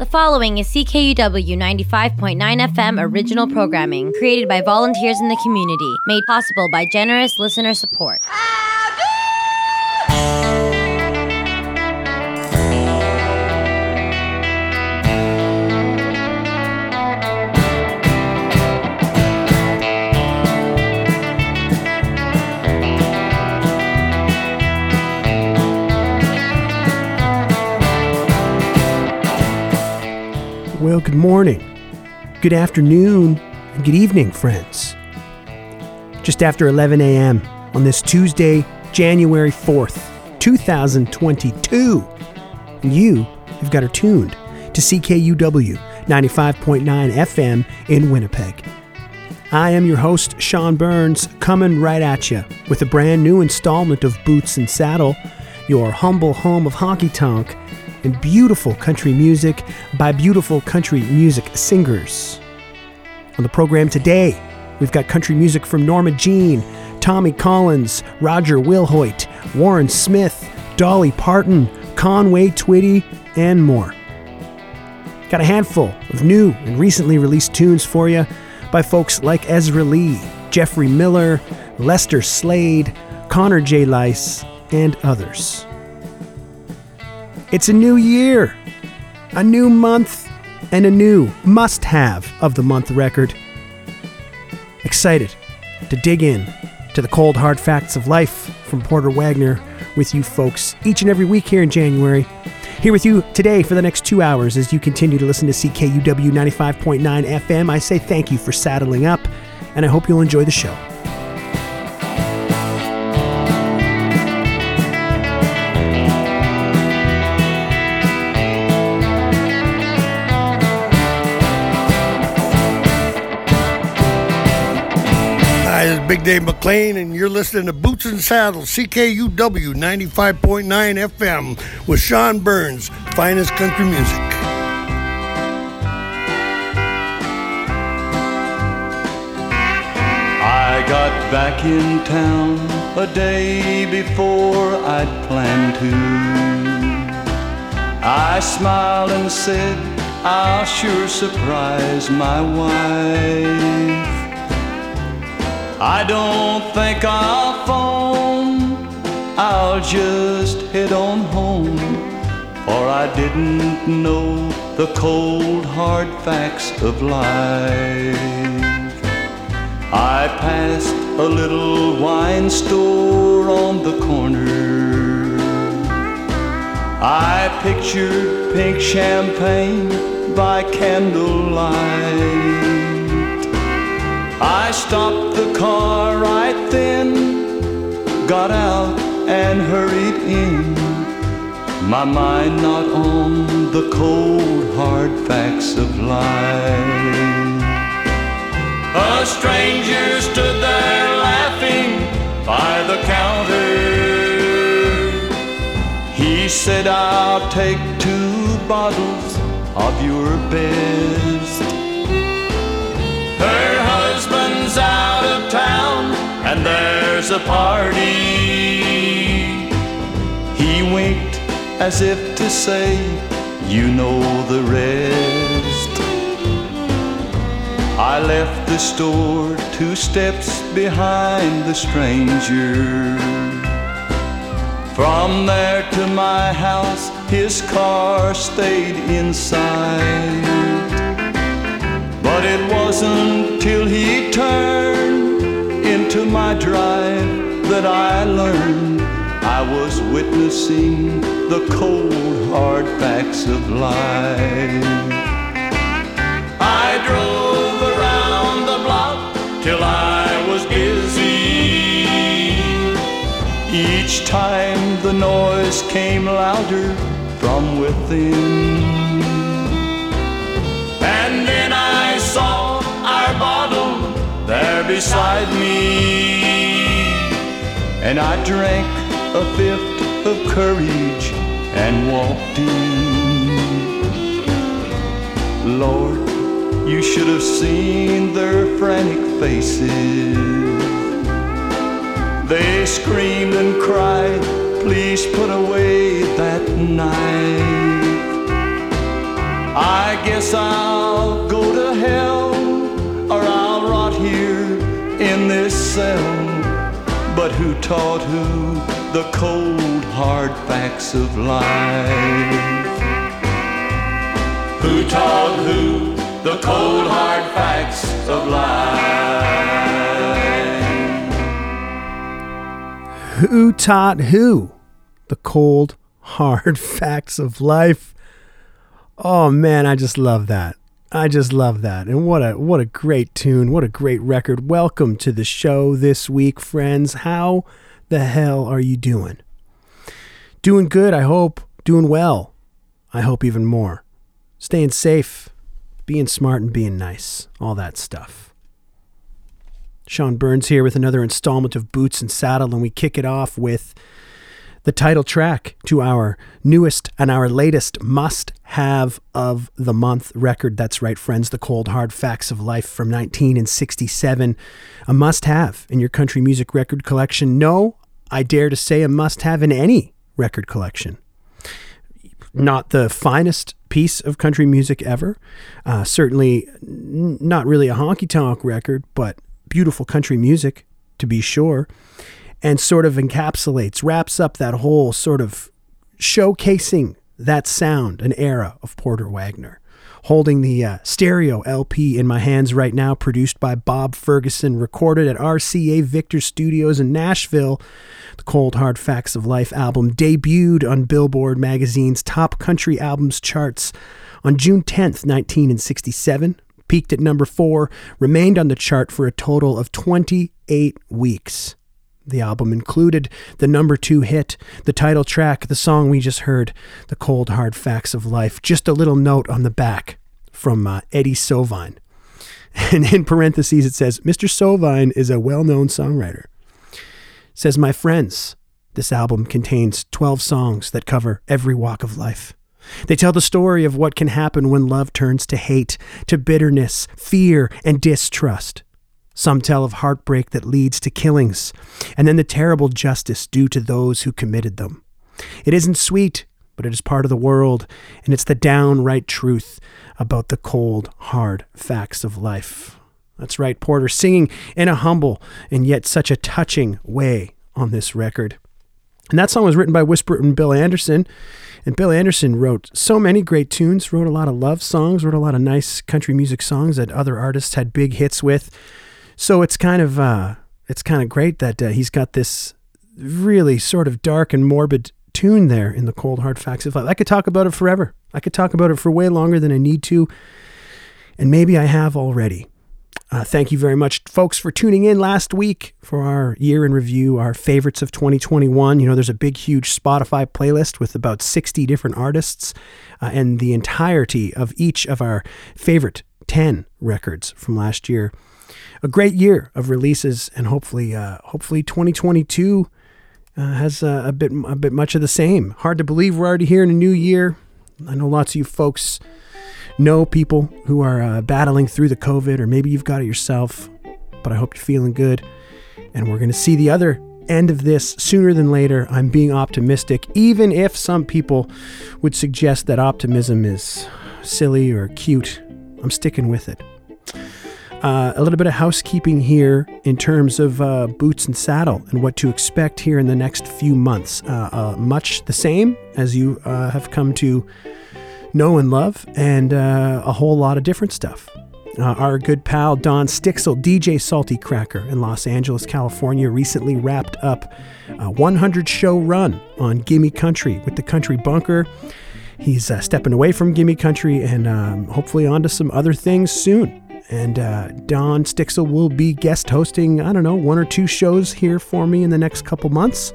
The following is CKUW 95.9 FM original programming created by volunteers in the community, made possible by generous listener support. Well, good morning, good afternoon, and good evening, friends. Just after 11 a.m. on this Tuesday, January 4th, 2022, and you have got her tuned to CKUW 95.9 FM in Winnipeg. I am your host, Sean Burns, coming right at you with a brand new installment of Boots and Saddle, your humble home of honky tonk and beautiful country music by beautiful country music singers. On the program today, we've got country music from Norma Jean, Tommy Collins, Roger Wilhoit, Warren Smith, Dolly Parton, Conway Twitty, and more. Got a handful of new and recently released tunes for you by folks like Ezra Lee, Jeffrey Miller, Lester Slade, Connor J. Lice, and others. It's a new year, a new month, and a new must have of the month record. Excited to dig in to the cold hard facts of life from Porter Wagoner with you folks each and every week here in January. Here with you today for the next two hours as you continue to listen to CKUW 95.9 FM. I say thank you for saddling up, and I hope you'll enjoy the show. Big Dave McLean, and you're listening to Boots and Saddles, CKUW 95.9 FM, with Sean Burns, finest country music. I got back in town a day before I'd planned to. I smiled and said, I'll sure surprise my wife. I don't think I'll phone, I'll just head on home. For I didn't know the cold hard facts of life. I passed a little wine store on the corner. I pictured pink champagne by candlelight. I stopped the car right then, got out and hurried in. My mind not on the cold hard facts of life. A stranger stood there laughing by the counter. He said, I'll take two bottles of your best. Her out of town and there's a party. He winked as if to say, You know the rest. I left the store two steps behind the stranger. From there to my house, his car stayed inside. But it wasn't till he turned into my drive that I learned I was witnessing the cold hard facts of life. I drove around the block till I was dizzy. Each time the noise came louder from within. And then beside me. And I drank a fifth of courage and walked in. Lord, you should have seen their frantic faces. They screamed and cried, please put away that knife. I guess I'll go to hell But who taught who the cold, hard facts of life? Who taught who the cold, hard facts of life? Who taught who the cold, hard facts of life? Oh man, I just love that. I just love that. And what a what a great tune. What a great record. Welcome to the show this week, friends. How the hell are you doing? Doing good, I hope. Doing well. I hope even more. Staying safe, being smart and being nice. All that stuff. Sean Burns here with another installment of Boots and Saddle, and we kick it off with the title track to our newest and our latest must have of the month record. That's right, friends, The Cold Hard Facts of Life from 1967. A must have in your country music record collection. No, I dare to say a must have in any record collection. Not the finest piece of country music ever. Uh, certainly not really a honky tonk record, but beautiful country music to be sure and sort of encapsulates, wraps up that whole sort of showcasing that sound, an era of Porter Wagoner. Holding the uh, stereo LP in my hands right now, produced by Bob Ferguson, recorded at RCA Victor Studios in Nashville. The Cold Hard Facts of Life album debuted on Billboard magazine's top country albums charts on June 10th, 1967, peaked at number four, remained on the chart for a total of 28 weeks. The album included the number two hit, the title track, the song we just heard, The Cold Hard Facts of Life. Just a little note on the back from uh, Eddie Sovine. And in parentheses, it says, Mr. Sovine is a well known songwriter. says, My friends, this album contains 12 songs that cover every walk of life. They tell the story of what can happen when love turns to hate, to bitterness, fear, and distrust. Some tell of heartbreak that leads to killings, and then the terrible justice due to those who committed them. It isn't sweet, but it is part of the world, and it's the downright truth about the cold, hard facts of life. That's right, Porter singing in a humble and yet such a touching way on this record. And that song was written by Whisper and Bill Anderson. And Bill Anderson wrote so many great tunes, wrote a lot of love songs, wrote a lot of nice country music songs that other artists had big hits with. So it's kind of uh, it's kind of great that uh, he's got this really sort of dark and morbid tune there in the cold hard facts of life. I could talk about it forever. I could talk about it for way longer than I need to, and maybe I have already. Uh, thank you very much, folks, for tuning in last week for our year in review, our favorites of 2021. You know, there's a big, huge Spotify playlist with about 60 different artists uh, and the entirety of each of our favorite 10 records from last year a great year of releases, and hopefully, uh, hopefully 2022 uh, has uh, a bit a bit much of the same. Hard to believe we're already here in a new year. I know lots of you folks know people who are uh, battling through the COVID, or maybe you've got it yourself. But I hope you're feeling good, and we're going to see the other end of this sooner than later. I'm being optimistic, even if some people would suggest that optimism is silly or cute. I'm sticking with it. Uh, a little bit of housekeeping here in terms of uh, boots and saddle and what to expect here in the next few months. Uh, uh much the same as you uh, have come to know and love, and uh, a whole lot of different stuff. our good pal Don Stixel, DJ Salty Cracker in Los Angeles, California, recently wrapped up a 100 show run on Gimme Country with the Country Bunker. He's stepping away from Gimme Country and um, hopefully onto some other things soon. And uh, Don Stixel will be guest hosting, I don't know, one or two shows here for me in the next couple months.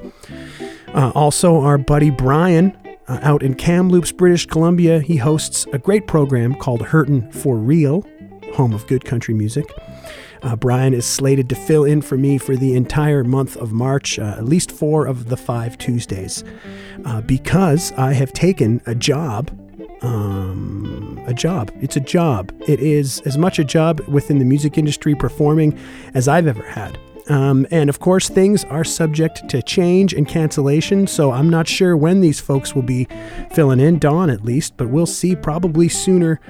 Uh, also, our buddy Brian uh, out in Kamloops, British Columbia, he hosts a great program called Hurtin' for Real, home of good country music. Uh, Brian is slated to fill in for me for the entire month of March, uh, at least four of the five Tuesdays, uh, because I have taken a job um, a job. It's a job. It is as much a job within the music industry performing as I've ever had. Um, and of course, things are subject to change and cancellation, so I'm not sure when these folks will be filling in, Don at least, but we'll see probably sooner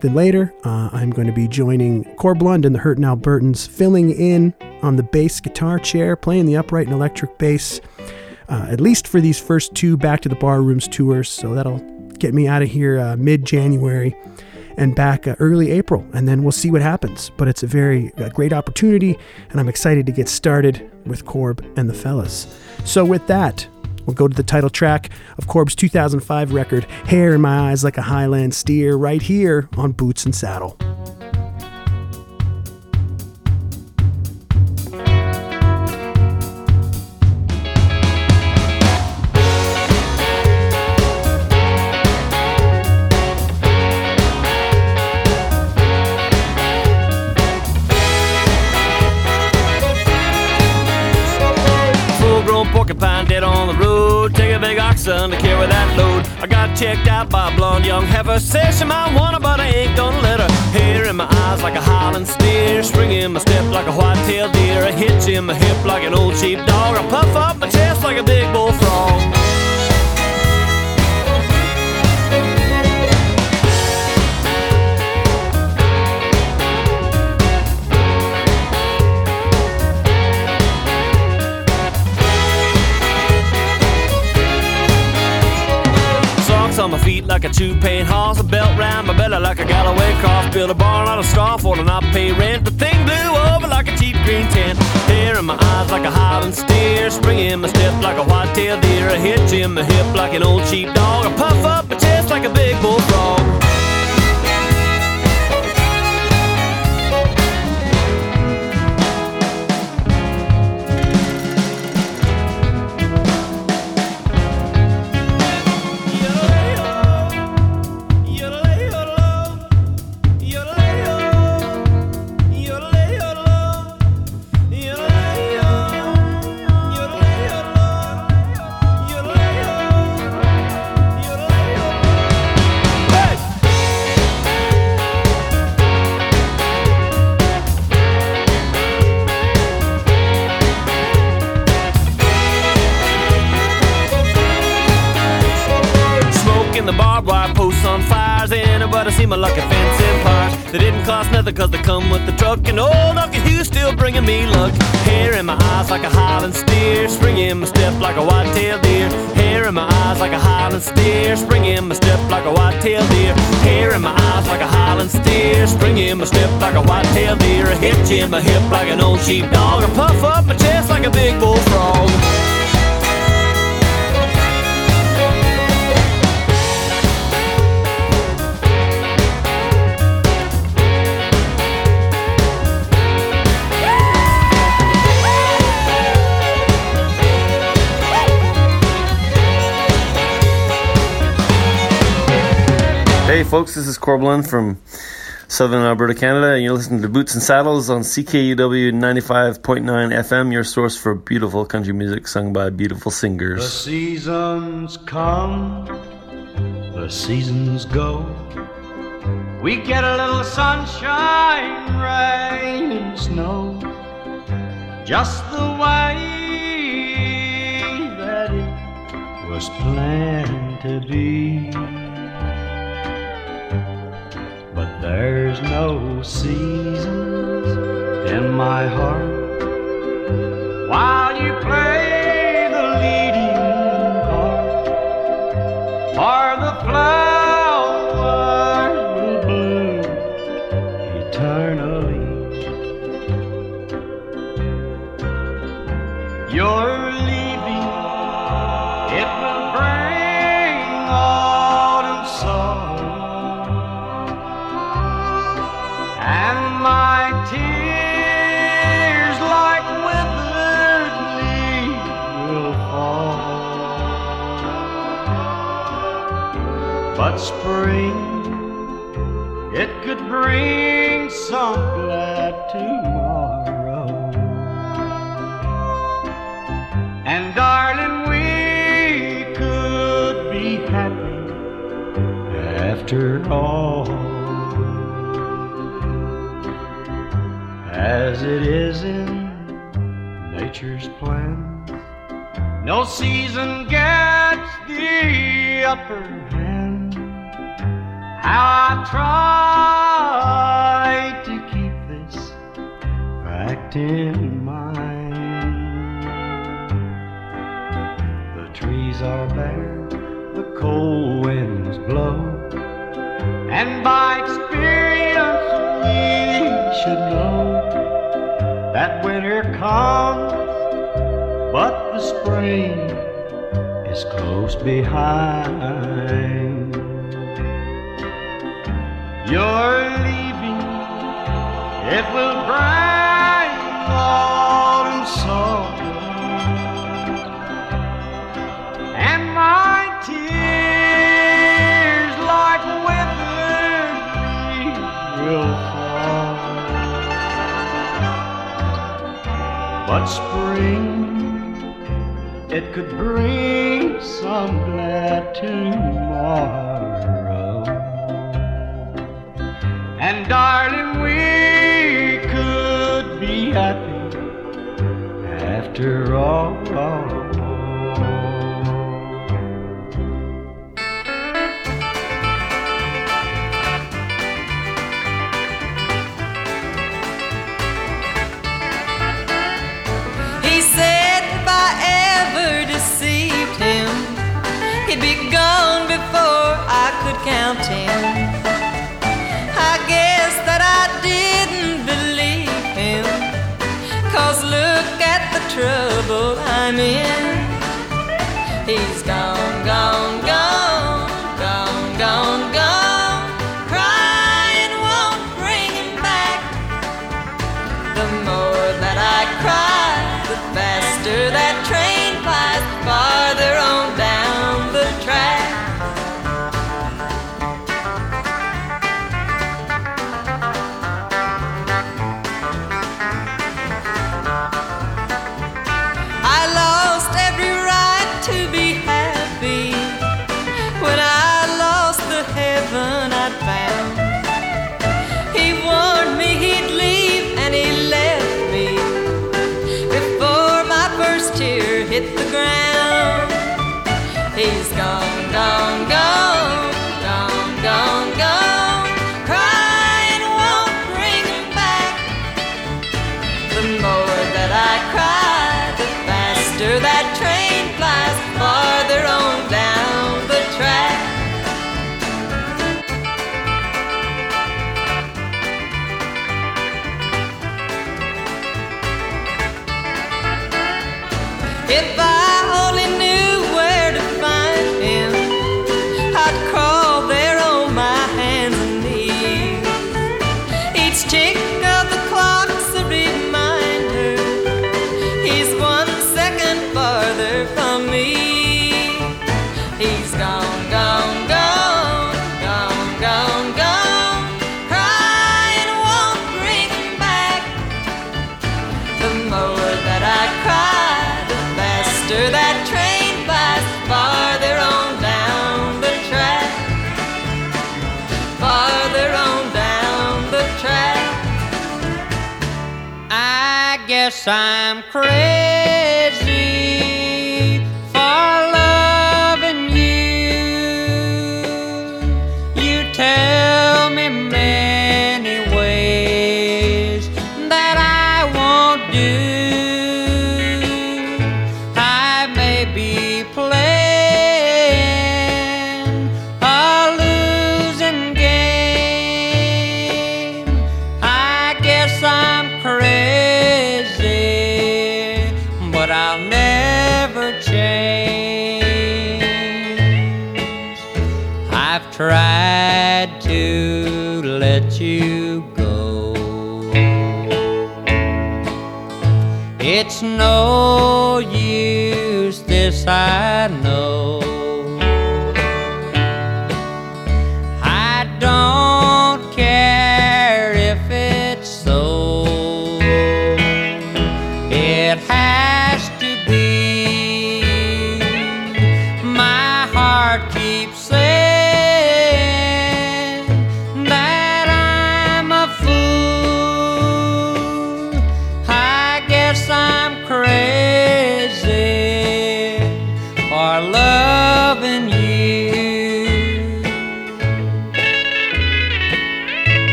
than later. Uh, I'm going to be joining Corb Lund and the Hurtin' Albertans, filling in on the bass guitar chair, playing the upright and electric bass, uh, at least for these first two Back to the Bar Rooms tours, so that'll get me out of here uh, mid January and back uh, early April, and then we'll see what happens. But it's a very a great opportunity, and I'm excited to get started with Corb and the fellas. So, with that, we'll go to the title track of Corb's 2005 record, Hair in My Eyes Like a Highland Steer, right here on Boots and Saddle. Son to carry that load. I got checked out by a blonde young heifer. Says she might want her, but I ain't gonna let her. Hair in my eyes like a Highland steer. Spring in my step like a white-tailed deer. A hitch in my hip like an old sheepdog. I puff up my chest like a big bullfrog. A two-pane horse, a belt round my belly like a Galloway cross. Build a barn out of straw for to not pay rent. The thing blew over like a cheap green tent. Hair in my eyes like a Highland steer, spring in my step like a white-tailed deer, a hitch in my hip like an old cheap sheepdog, a puff up my chest like a big bullfrog. Sheepdog. I puff up my chest like a big bullfrog. Hey folks, this is Corb Lund from Southern Alberta, Canada, and you're listening to Boots and Saddles on CKUW 95.9 FM, your source for beautiful country music sung by beautiful singers. The seasons come, the seasons go. We get a little sunshine, rain, and snow. Just the way that it was planned to be. There's no seasons in my heart. While you play spring, it could bring some glad tomorrow. And darling, we could be happy after all. As it is in nature's plan, no season gets the upper hand. How I tried to keep this fact in mind. The trees are bare, the cold winds blow, and by experience we should know that winter comes, but the spring is close behind. You're leaving, it will bring autumn sorrow. And my tears, like withered leaves, will fall. But spring, it could bring some glad tomorrow. I'm in. He's gone. Sham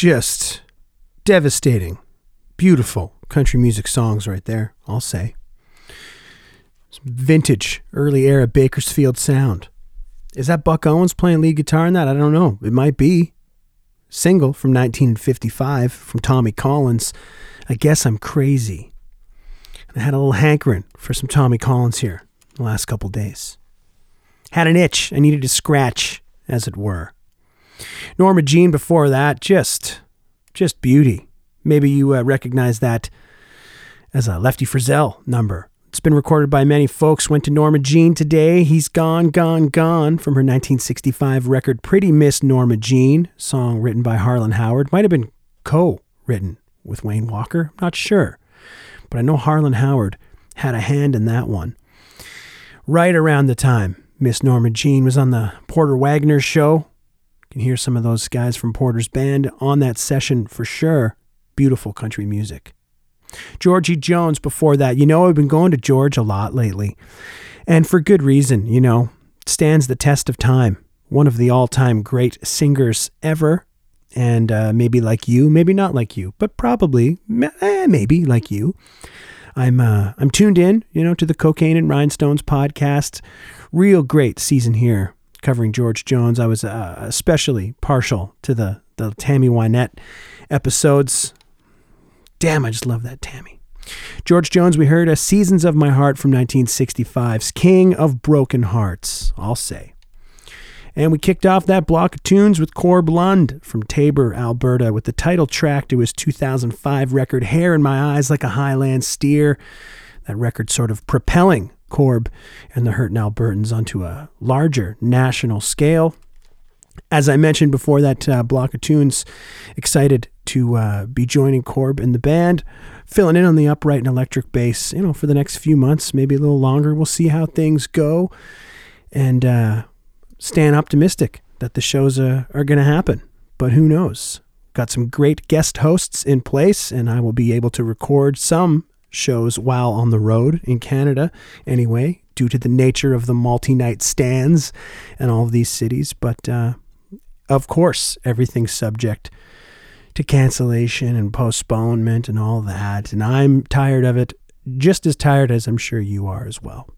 just devastating, beautiful country music songs right there, I'll say. Some vintage, early era Bakersfield sound. Is that Buck Owens playing lead guitar in that? I don't know. It might be. Single from 1955 from Tommy Collins. I guess I'm crazy. I had a little hankering for some Tommy Collins here the last couple days. Had an itch I needed to scratch, as it were. Norma Jean before that, just, just beauty. Maybe you uh, recognize that as a Lefty Frizzell number. It's been recorded by many folks. Went to Norma Jean today. He's gone, gone, gone from her 1965 record Pretty Miss Norma Jean, song written by Harlan Howard. Might have been co-written with Wayne Walker. Not sure, but I know Harlan Howard had a hand in that one. Right around the time Miss Norma Jean was on the Porter Wagoner show. Can hear some of those guys from Porter's band on that session for sure. Beautiful country music. Georgie Jones before that. You know, I've been going to George a lot lately. And for good reason, you know, stands the test of time. One of the all time great singers ever. And uh, maybe like you, maybe not like you, but probably, eh, maybe like you. I'm uh, I'm tuned in, you know, to the Cocaine and Rhinestones podcast. Real great season here covering George Jones. I was uh, especially partial to the the Tammy Wynette episodes. Damn, I just love that Tammy. George Jones, we heard a Seasons of My Heart from 1965's King of Broken Hearts, I'll say. And we kicked off that block of tunes with Corb Lund from Taber, Alberta, with the title track to his 2005 record, Hair in My Eyes Like a Highland Steer. That record sort of propelling Corb and the Hurtin' Albertans onto a larger national scale. As I mentioned before, that uh, block of tunes, excited to uh, be joining Corb in the band, filling in on the upright and electric bass, you know, for the next few months, maybe a little longer. We'll see how things go. And, uh, optimistic that the shows uh, are going to happen. But who knows? Got some great guest hosts in place, and I will be able to record some shows while on the road in Canada anyway, due to the nature of the multi night stands and all of these cities. But uh, of course, everything's subject to cancellation and postponement and all that. And I'm tired of it, just as tired as I'm sure you are as well.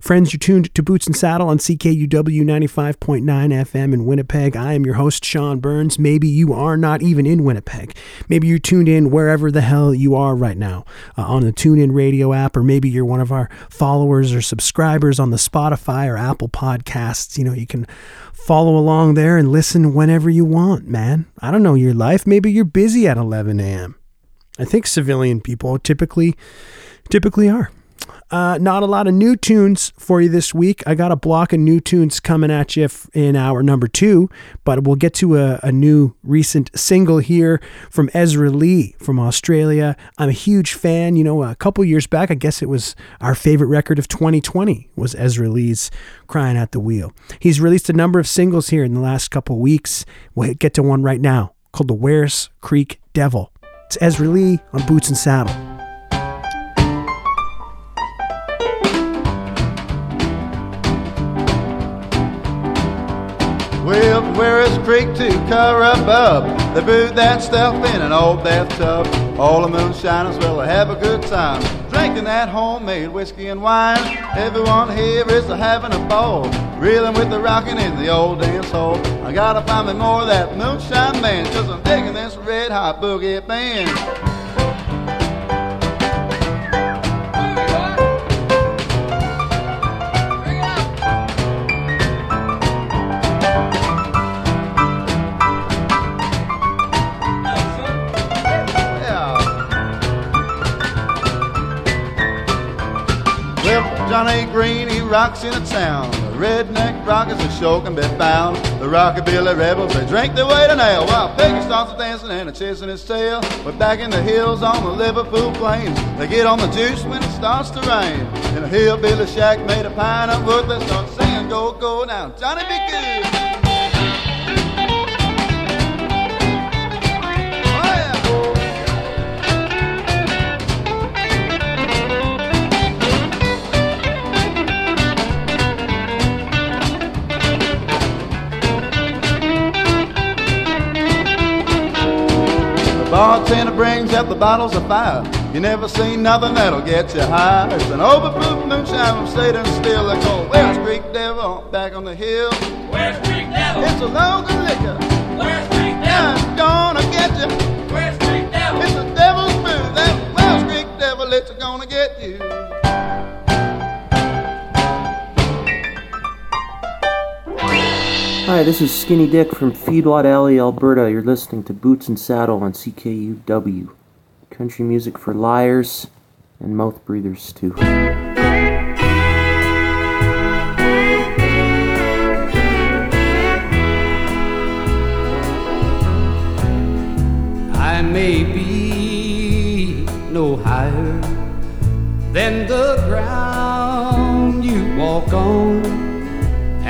Friends, you're tuned to Boots and Saddle on CKUW 95.9 FM in Winnipeg. I am your host, Sean Burns. Maybe you are not even in Winnipeg. Maybe you're tuned in wherever the hell you are right now uh, on the TuneIn radio app, or maybe you're one of our followers or subscribers on the Spotify or Apple podcasts. You know, you can follow along there and listen whenever you want, man. I don't know your life. Maybe you're busy at 11 a.m. I think civilian people typically typically are. Uh, not a lot of new tunes for you this week. I got a block of new tunes coming at you in hour number two, but we'll get to a, a new recent single here from Ezra Lee from Australia. I'm a huge fan. You know, a couple years back, I guess it was our favorite record of 2020 was Ezra Lee's Crying at the Wheel. He's released a number of singles here in the last couple weeks. We'll get to one right now called The Werris Creek Devil. It's Ezra Lee on Boots and Saddle. Well, Werris Creek to Currabub. They brewed that stuff in an old bathtub. All the moonshiners will have a good time. Drinking that homemade whiskey and wine. Everyone here is having a ball. Reeling with the rocking in the old dance hall. I gotta find me more of that moonshine man. Cause I'm digging this red hot boogie band. Johnny Green, he rocks in a town. The redneck rockers are sure can be found. The rockabilly rebels, they drink their way to nail. While Peggy starts a dancing and a chasing his tail. We're back in the hills on the Liverpool plains. They get on the juice when it starts to rain. In a hillbilly shack made of pine and wood, they start singing, go, go now. Johnny, be good. Bartender brings out the bottles of fire. You never seen nothing that'll get you high. It's an overproof moonshine from Satan still. They call West Creek Devil back on the hill. West Creek Devil. It's a Logan liquor. West Creek Devil. It's gonna get you. West Creek Devil. It's a devil's brew. That West Creek Devil, it's gonna get you. Hi, this is Skinny Dick from Feedlot Alley, Alberta. You're listening to Boots and Saddle on CKUW. Country music for liars and mouth breathers, too. I may be no higher than the ground you walk on,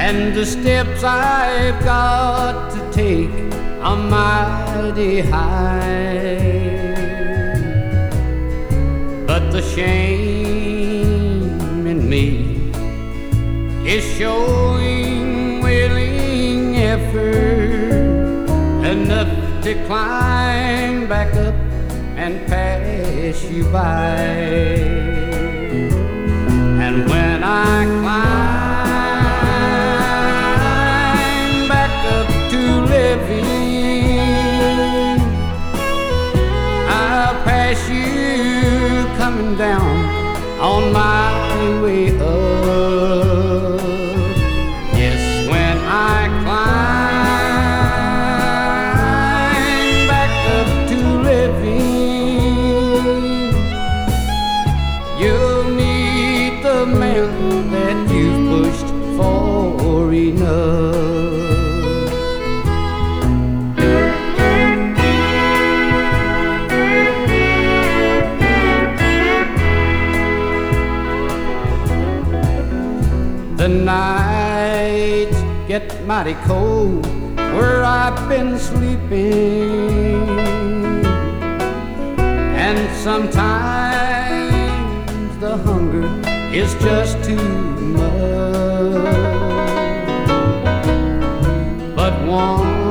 and the steps I've got to take are mighty high. But the shame in me is showing willing effort enough to climb back up and pass you by. And when I climb I'll pass you coming down on my way mighty cold where I've been sleeping, and sometimes the hunger is just too much. But once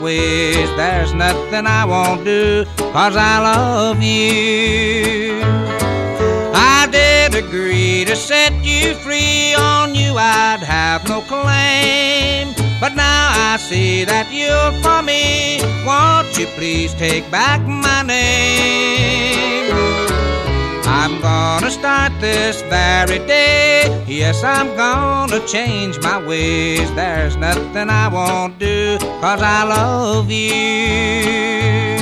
ways. There's nothing I won't do, cause I love you. I did agree to set you free. On you, I'd have no claim. But now I see that you're for me. Won't you please take back my name? I'm gonna start this very day. Yes, I'm gonna change my ways. There's nothing I won't do, cause I love you.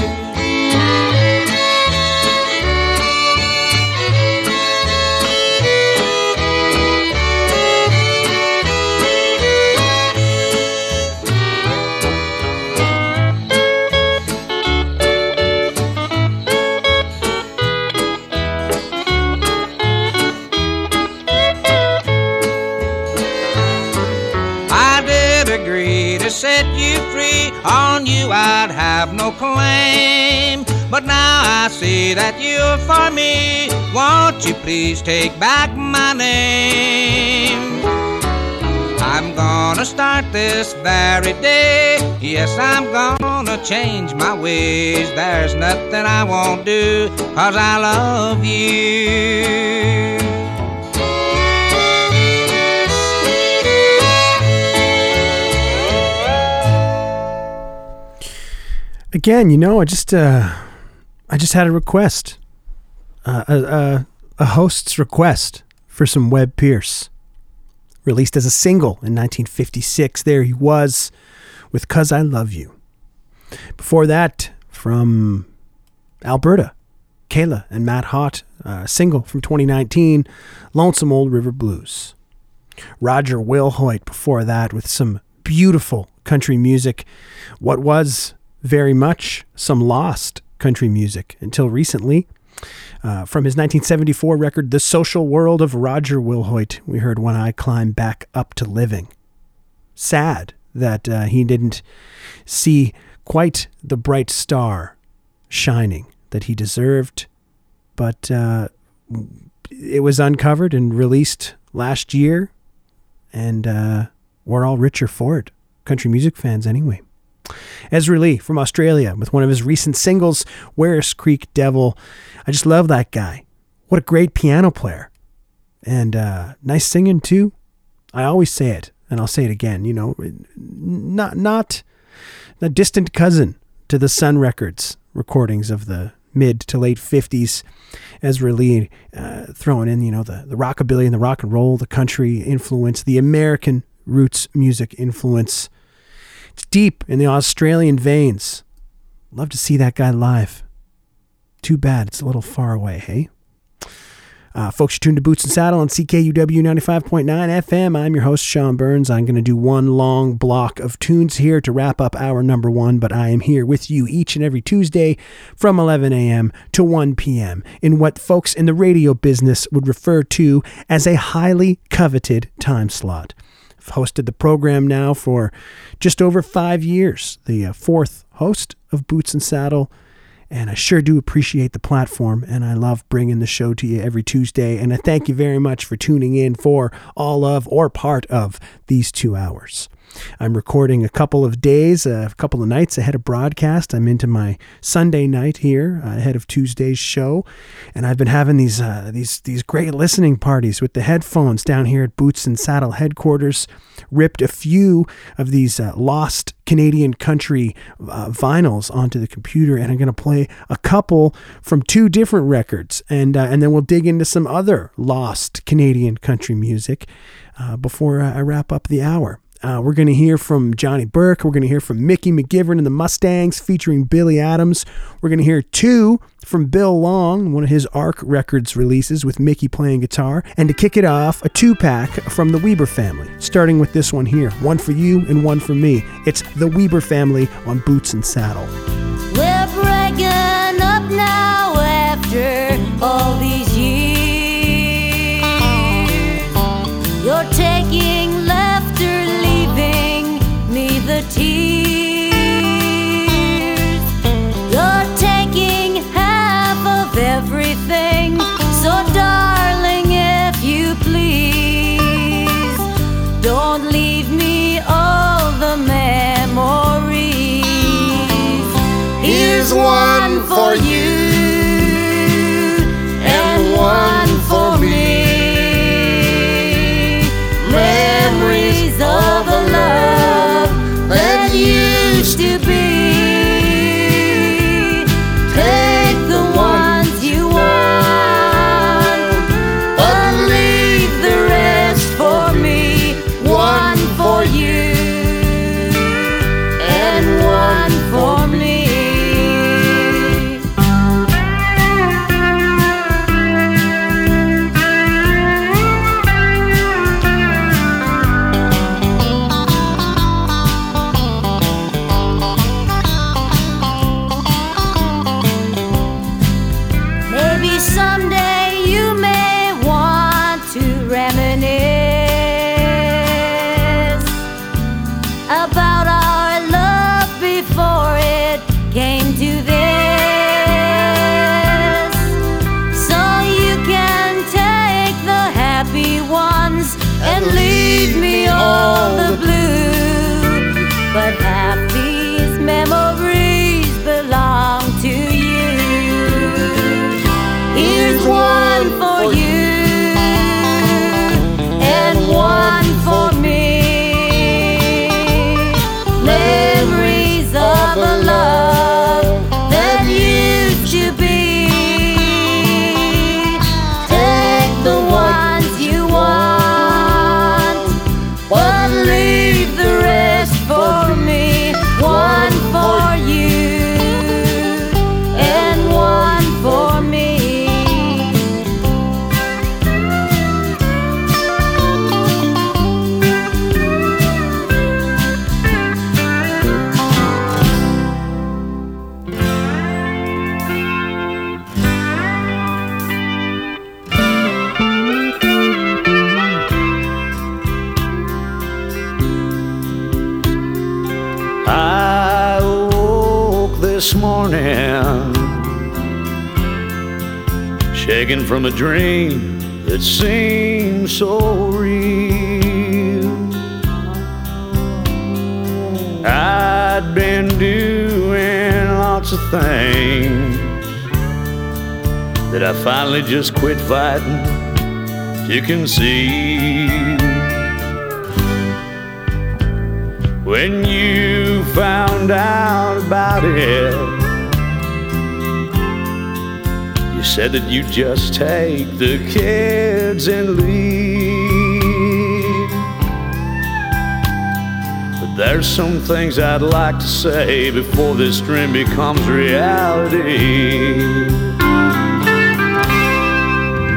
Have no claim. But now I see that you're for me. Won't you please take back my name? I'm gonna start this very day. Yes, I'm gonna change my ways. There's nothing I won't do, cause I love you. Again, you know, I just uh, I just had a request, uh, a, a a host's request for some Webb Pierce, released as a single in 1956. There he was, with "Cause I Love You." Before that, from Alberta, Kayla and Matt Hott, a single from 2019, "Lonesome Old River Blues." Roger Wilhoit before that with some beautiful country music. What was very much some lost country music until recently. Uh, from his 1974 record, The Social World of Roger Wilhoit, we heard When I Climb Back Up to Living. Sad that uh, he didn't see quite the bright star shining that he deserved, but uh, it was uncovered and released last year, and uh, we're all richer for it. Country music fans, anyway. Ezra Lee from Australia with one of his recent singles, Werris Creek Devil. I just love that guy. What a great piano player. And uh, nice singing too. I always say it, and I'll say it again, you know, not not a distant cousin to the Sun Records recordings of the mid to late 50s. Ezra Lee uh, throwing in, you know, the, the rockabilly and the rock and roll, the country influence, the American roots music influence. It's deep in the Australian veins. Love to see that guy live. Too bad it's a little far away, hey? Uh, folks, you're tuned to Boots and Saddle on CKUW 95.9 FM. I'm your host, Sean Burns. I'm going to do one long block of tunes here to wrap up hour number one, but I am here with you each and every Tuesday from 11 a.m. to 1 p.m. in what folks in the radio business would refer to as a highly coveted time slot. Hosted the program now for just over five years, the uh, fourth host of Boots and Saddle. And I sure do appreciate the platform, and I love bringing the show to you every Tuesday. And I thank you very much for tuning in for all of or part of these two hours. I'm recording a couple of days, a couple of nights ahead of broadcast. I'm into my Sunday night here uh, ahead of Tuesday's show, and I've been having these uh, these these great listening parties with the headphones down here at Boots and Saddle headquarters. Ripped a few of these uh, lost Canadian country uh, vinyls onto the computer, and I'm going to play a couple from two different records, and uh, and then we'll dig into some other lost Canadian country music uh, before I wrap up the hour. Uh, we're going to hear from Johnny Burke. We're going to hear from Mickey McGivern and the Mustangs featuring Billy Adams. We're going to hear two from Bill Long, one of his Arc Records releases with Mickey playing guitar. And to kick it off, a two pack from the Weber family, starting with this one here one for you and one for me. It's the Weber family on Boots and Saddle. Here's one for you shaken from a dream that seemed so real. I'd been doing lots of things that I finally just quit fighting to conceal. When you found out about it, said that you'd just take the kids and leave. But there's some things I'd like to say before this dream becomes reality.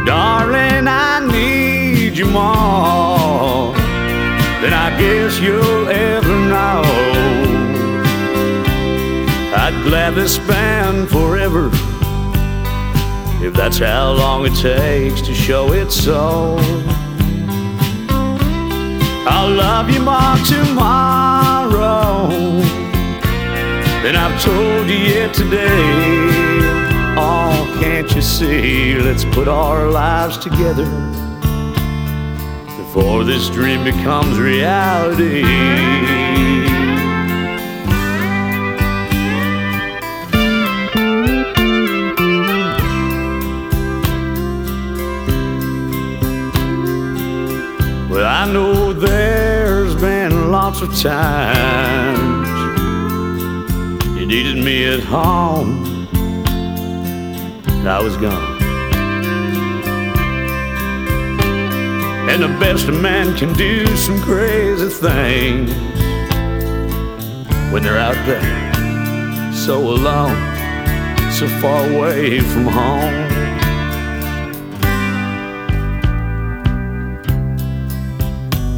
Darling, I need you more than I guess you'll ever know. I'd gladly spend forever if that's how long it takes to show it so. I'll love you more tomorrow than I've told you yet today. Oh, can't you see? Let's put our lives together before this dream becomes reality. I know there's been lots of times you needed me at home, and I was gone. And the best a man can do some crazy things when they're out there so alone, so far away from home.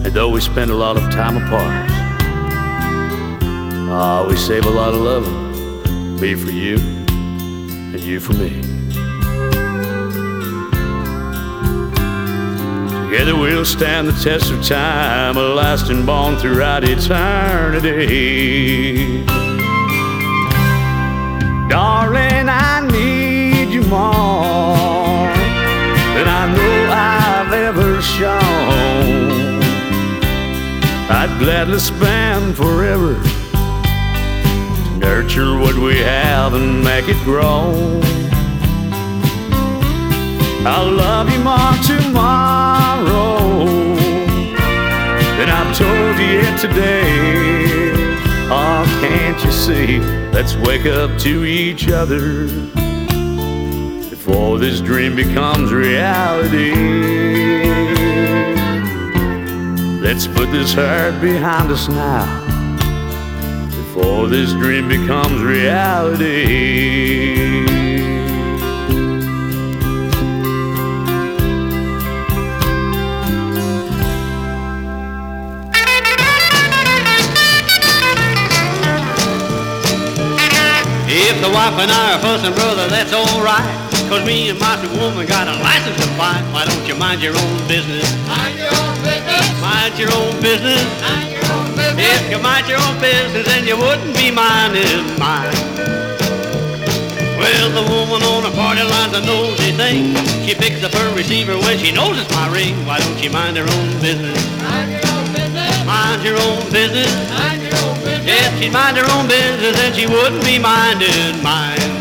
And though we spend a lot of time apart, ah, we save a lot of loving, me for you and you for me. Together we'll stand the test of time, a lasting bond throughout eternity. Gladly spend forever nurture what we have and make it grow. I'll love you more tomorrow than I've told you yet today. Oh, can't you see? Let's wake up to each other before this dream becomes reality. Let's put this hurt behind us now before this dream becomes reality. If the wife and I are fussing, brother, that's alright. Cause me and my sweet woman got a license to fight. Why don't you mind your own business? Mind your own business. Mind your own business. Mind your own business. If you mind your own business, then you wouldn't be minding mine. Well, the woman on the party line's a nosy thing. She picks up her receiver when she knows it's my ring. Why don't you mind her own business? Mind your own business. Mind your own business. Mind your own business. If she'd mind her own business, then she wouldn't be minding mine.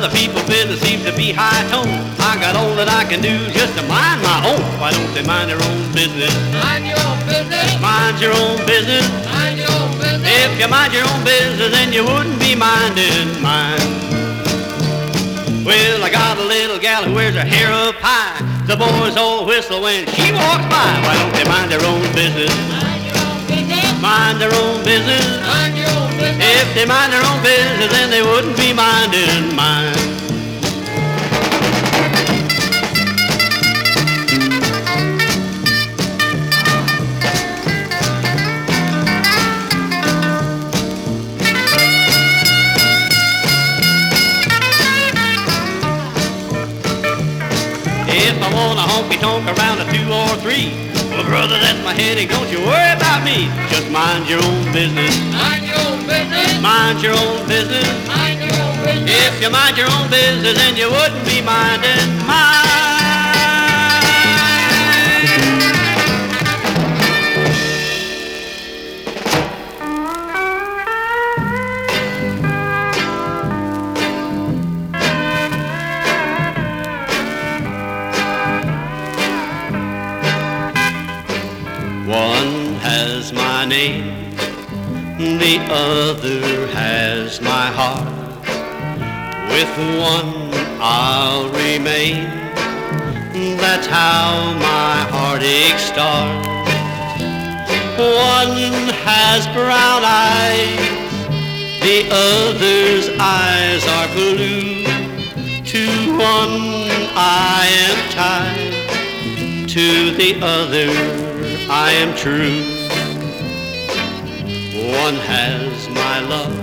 Other people's business seems to be high tone. I got all that I can do just to mind my own. Why don't they mind their own business? Mind your own business. Mind your own business. Mind your own business. If you mind your own business, then you wouldn't be minding mine. Well, I got a little gal who wears her hair up high. The boys all whistle when she walks by. Why don't they mind their own business? Mind their own business. Mind your own business. If they mind their own business, then they wouldn't be minding mine. If I want a honky tonk around a two or three, well, brother, that's my headache. Don't you worry about me. Just mind your own business. Mind your own business. Mind your own business. Mind your own business. If you mind your own business, then you wouldn't be minding mine. The other has my heart. With one I'll remain, that's how my heartache starts. One has brown eyes, the other's eyes are blue. To one I am tied, to the other I am true. One has my love,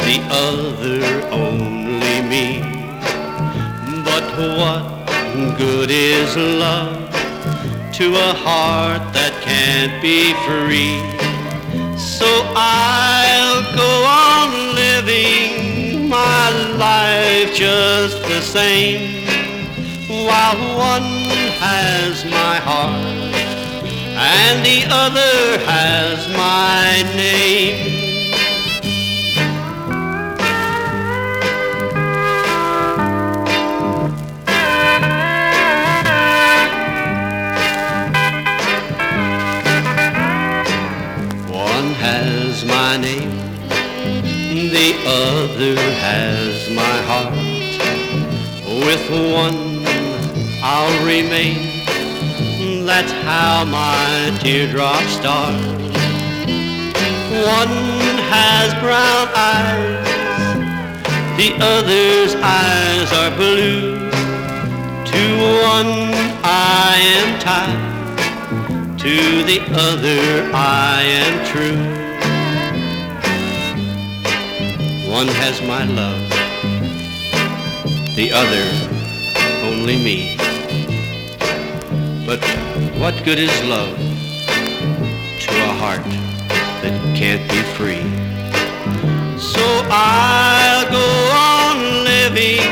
the other only me. But what good is love to a heart that can't be free? So I'll go on living my life just the same while one has my heart and the other has my name. One has my name, the other has my heart. With one I'll remain that's how my teardrops start. One has brown eyes, the other's eyes are blue. To one I am tied, to the other I am true. One has my love, the other only me. But what good is love to a heart that can't be free? So I'll go on living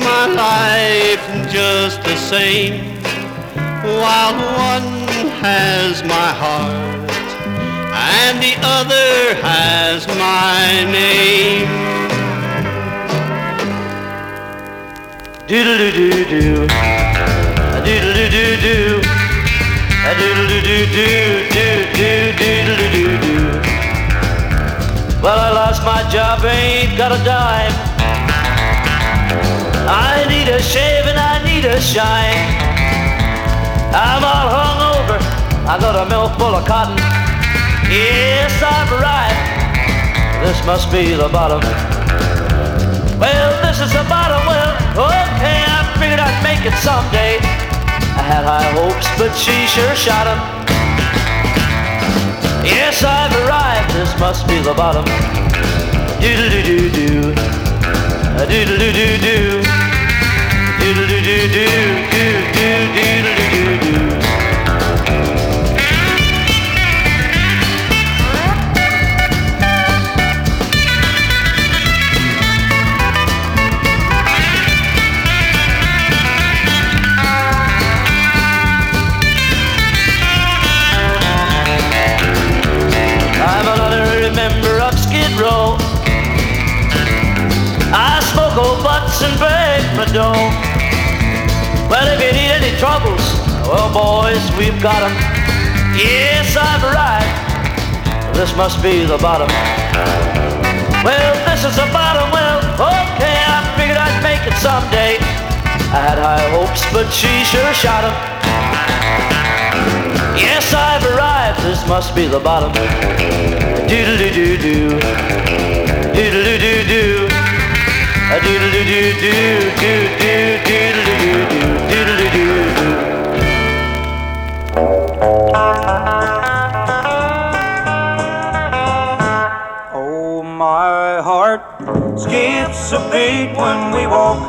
my life just the same while one has my heart and the other has my name. Doodle doo doo doo, a doodle doo doo doo, a Well, I lost my job, ain't got a dime. I need a shave and I need a shine. I'm all hung over. I got a mill full of cotton. Yes, I've arrived. This must be the bottom. Well, this is the bottom. Well, okay, I figured I'd make it someday. I had high hopes, but she sure shot 'em. Yes, I've arrived. This must be the bottom. Doodle doo doo doo. Doodle doo doo doo. Doodle doo doo doo. Doo doo doo Row. I smoke old butts and break my dough. Well, if you need any troubles, well, boys, we've got 'em. Yes, I've arrived. This must be the bottom. Well, this is the bottom. Well, okay, I figured I'd make it someday. I had high hopes, but she sure shot 'em. I've arrived. This must be the bottom. Doodle doo doo doo. Doodle doo doo doo. A doodle doo doo doo doo doo doodle doo doo doodle doo doo doo. Oh, my heart skips a beat when we walk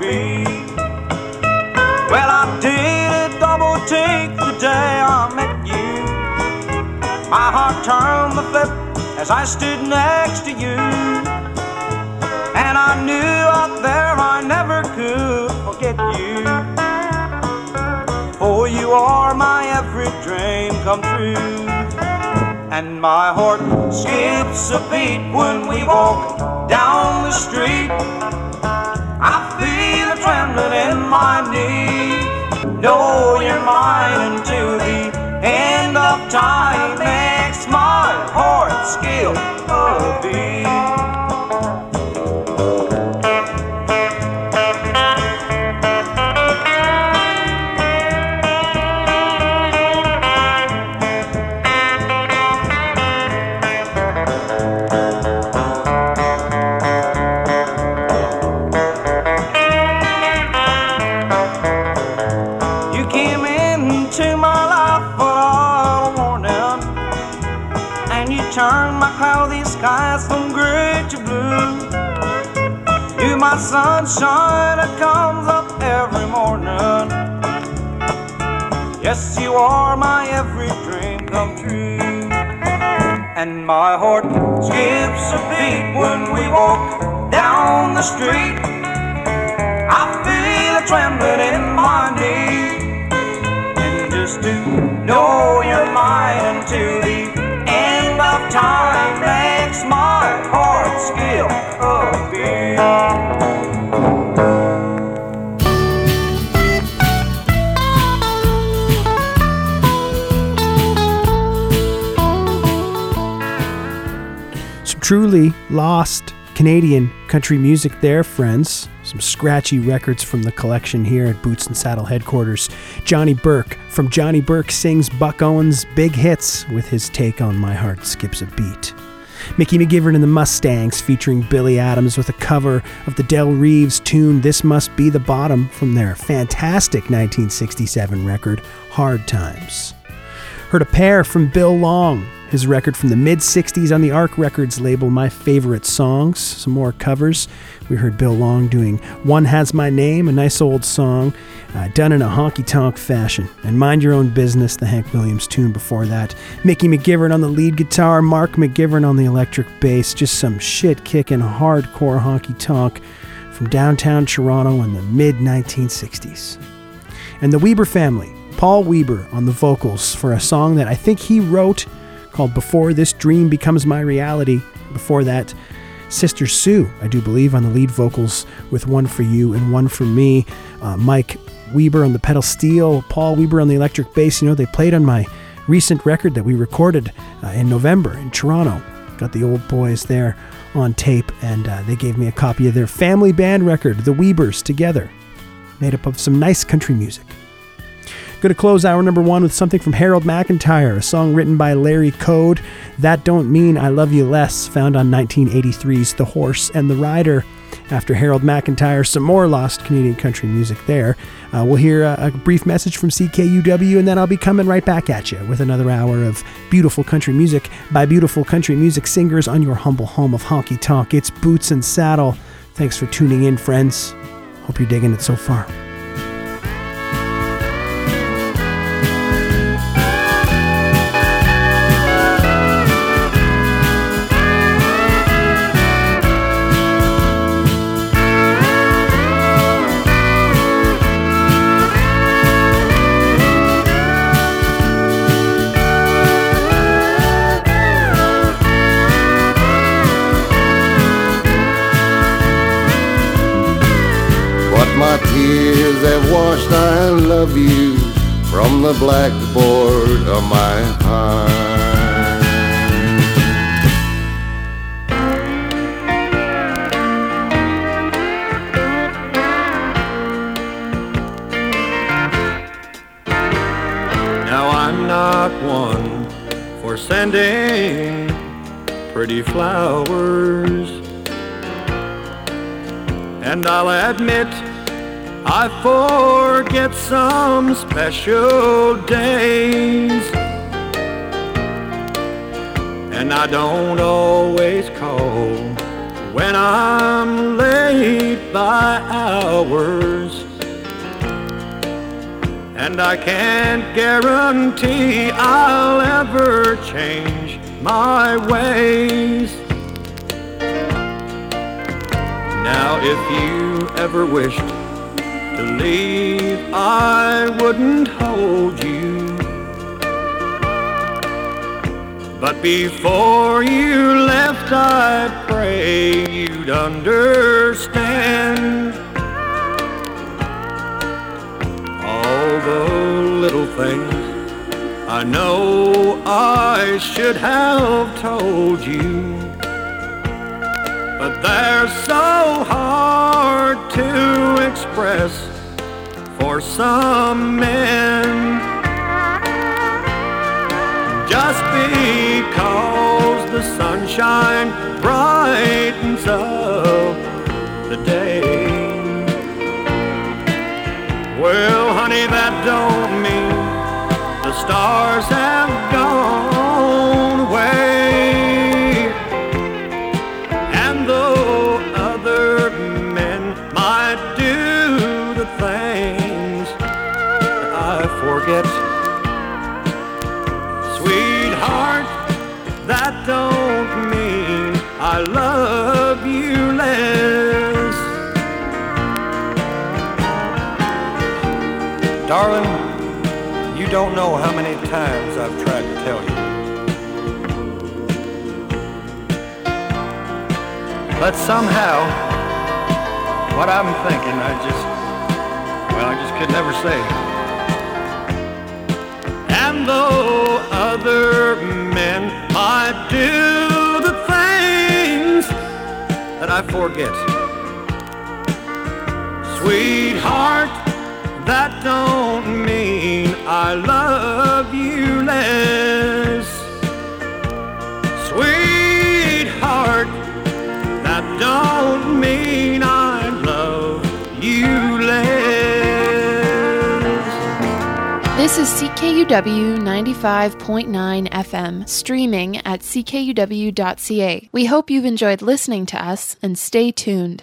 beat. Well, I did a double take the day I met you. My heart turned the flip as I stood next to you. And I knew out there I never could forget you. For you are my every dream come true. And my heart skips a beat when we walk down the street. In my knee. Know you're mine until the end of time makes my heart skip a beat. My sunshine, that comes up every morning. Yes, you are my every dream come true. And my heart skips a beat when we walk down the street. I feel a trembling in my knee. And just to know you're mine until the end of time makes my truly lost Canadian country music there, friends. Some scratchy records from the collection here at Boots and Saddle headquarters. Johnny Burke from Johnny Burke sings Buck Owens' big hits with his take on My Heart Skips a Beat. Mickey McGivern and the Mustangs featuring Billy Adams with a cover of the Del Reeves tune This Must Be the Bottom from their fantastic 1967 record, Hard Times. Heard a pair from Bill Long, his record from the mid 60s on the Arc Records label, My Favorite Songs. Some more covers. We heard Bill Long doing One Has My Name, a nice old song uh, done in a honky tonk fashion. And Mind Your Own Business, the Hank Williams tune before that. Mickey McGivern on the lead guitar, Mark McGivern on the electric bass. Just some shit kicking hardcore honky tonk from downtown Toronto in the mid 1960s. And the Weber family, Paul Weber on the vocals for a song that I think he wrote called Before This Dream Becomes My Reality. Before that, Sister Sue, I do believe, on the lead vocals with One for You and One for Me. Uh, Mike Weber on the pedal steel, Paul Weber on the electric bass. You know, they played on my recent record that we recorded uh, in November in Toronto. Got the old boys there on tape, and uh, they gave me a copy of their family band record, The Weebers, together, made up of some nice country music. Going to close hour number one with something from Harold McIntyre, a song written by Larry Code. That Don't Mean I Love You Less, found on 1983's The Horse and the Rider. After Harold McIntyre, some more lost Canadian country music there. Uh, we'll hear a, a, brief message from CKUW, and then I'll be coming right back at you with another hour of beautiful country music by beautiful country music singers on your humble home of honky tonk. It's Boots and Saddle. Thanks for tuning in, friends. Hope you're digging it so far. From the blackboard of my heart. Now I'm not one for sending pretty flowers. And I'll admit I forget some special days. And I don't always call when I'm late by hours. And I can't guarantee I'll ever change my ways. Now, if you ever wished leave, I wouldn't hold you. But before you left, I pray you'd understand all the little things I know I should have told you. But they're so hard to express for some men. Just because the sunshine brightens up the day. Well, honey, that don't mean the stars have don't know how many times I've tried to tell you. But somehow, what I'm thinking, I just, well, I just could never say. And though other men might do the things that I forget, sweetheart, that don't mean I love you less. Sweetheart, that don't mean I love you less. This is CKUW 95.9 FM, streaming at ckuw.ca. We hope you've enjoyed listening to us and stay tuned.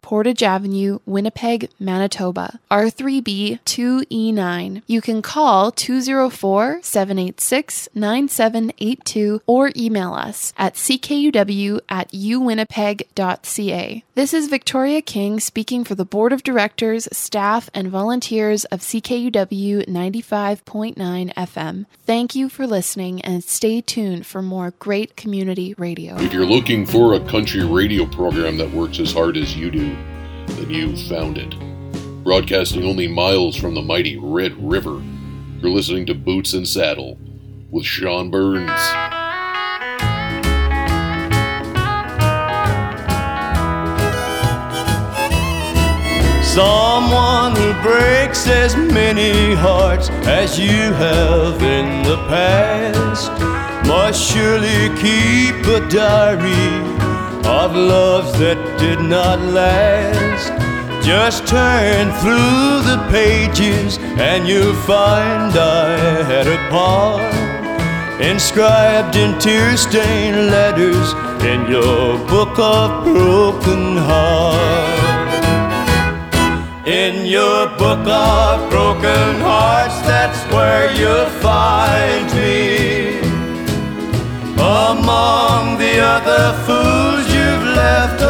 Portage Avenue, Winnipeg, Manitoba, R3B 2E9. You can call 204 786 9782 or email us at ckuw at uwinnipeg.ca. This is Victoria King speaking for the Board of Directors, staff, and volunteers of CKUW 95.9 FM. Thank you for listening and stay tuned for more great community radio. If you're looking for a country radio program that works as hard as you do, you found it. Broadcasting only miles from the mighty Red River, you're listening to Boots and Saddle with Sean Burns. Someone who breaks as many hearts as you have in the past must surely keep a diary of loves that did not last. Just turn through the pages and you'll find I had a part inscribed in tear stained letters in your book of broken hearts. In your book of broken hearts, that's where you'll find me. Among the other fools you've left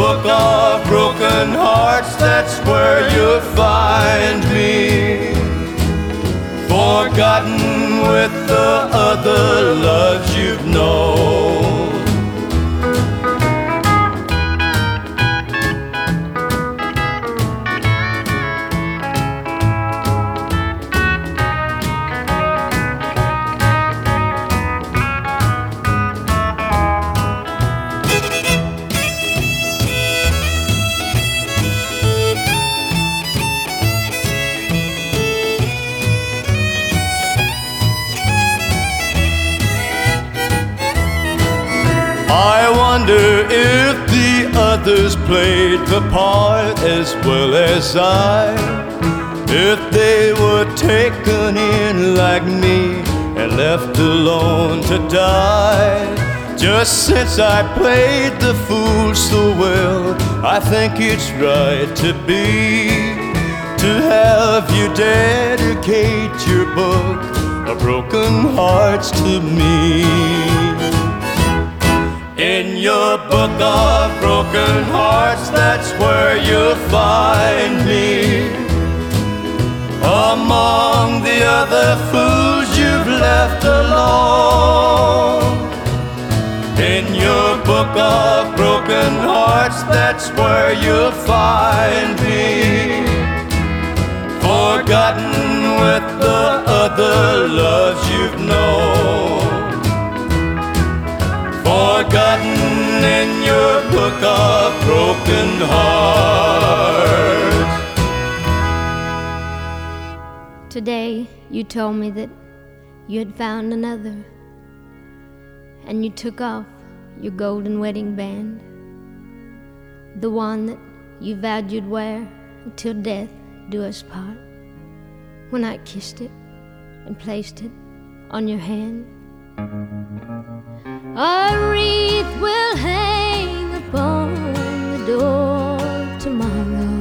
book of broken hearts, that's where you'll find me. Forgotten with the other loves you've known. Others played the part as well as I. If they were taken in like me and left alone to die. Just since I played the fool so well, I think it's right to be. To have you dedicate your book of broken hearts to me. In your book of broken hearts, that's where you'll find me. Among the other fools you've left alone. In your book of broken hearts, that's where you'll find me. Forgotten with the other loves you've known forgotten in your book of broken hearts. Today you told me that you had found another, and you took off your golden wedding band, the one that you vowed you'd wear until death do us part. When I kissed it and placed it on your hand. A wreath will hang upon the door tomorrow.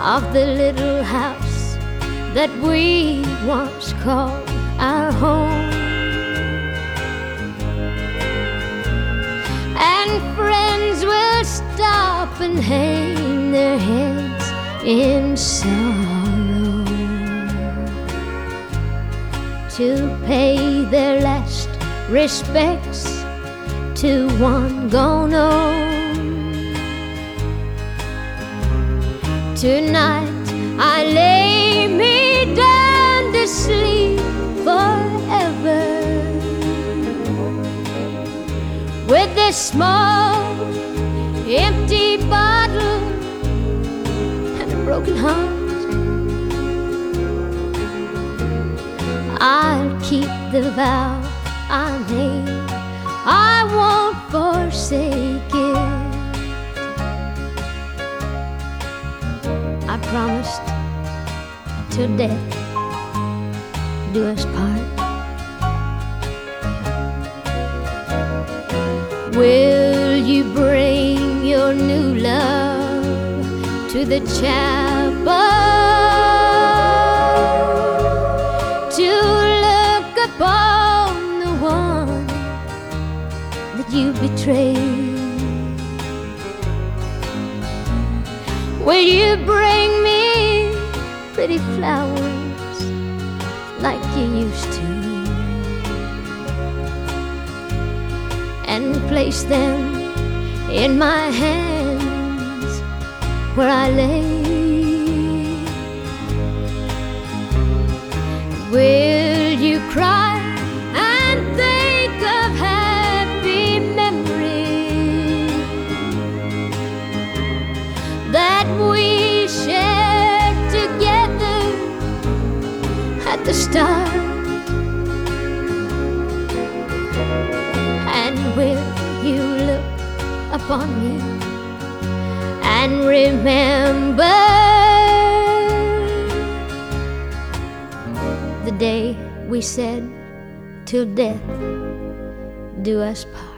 of the little house that we once called our home. And friends will stop and hang their heads in sorrow to pay their last respects to one gone on. Tonight I lay me down to sleep forever with this small empty bottle and a broken heart. I'll keep the vow I made. I won't forsake it. I promised till death do us part. Will you bring your new love to the chapel Will you bring me pretty flowers like you used to? And place them in my hands where I lay. Will upon me and remember the day we said, Till death do us part?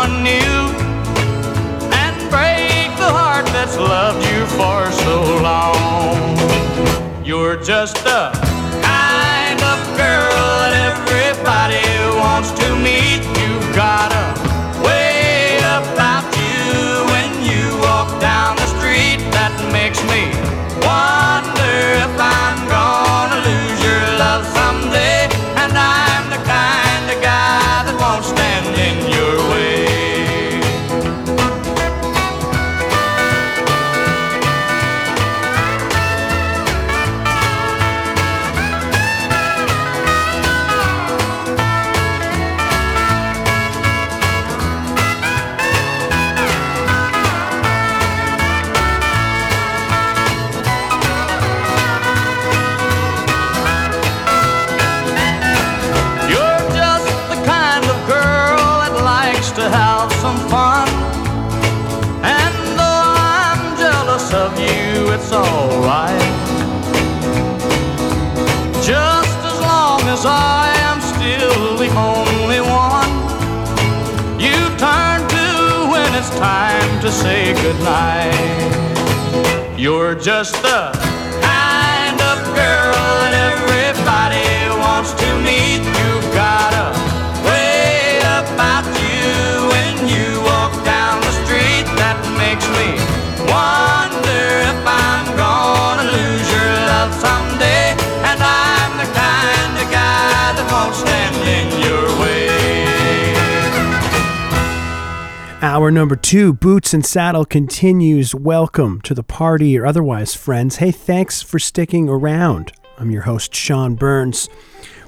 someone new and break the heart that's loved you for so long. You're just the kind of girl that everybody wants to meet. You've got a way about you when you walk down the street that makes me. good night. You're just the Hour number two, Boots and Saddle continues. Welcome to the party or otherwise, friends. Hey, thanks for sticking around. I'm your host, Sean Burns,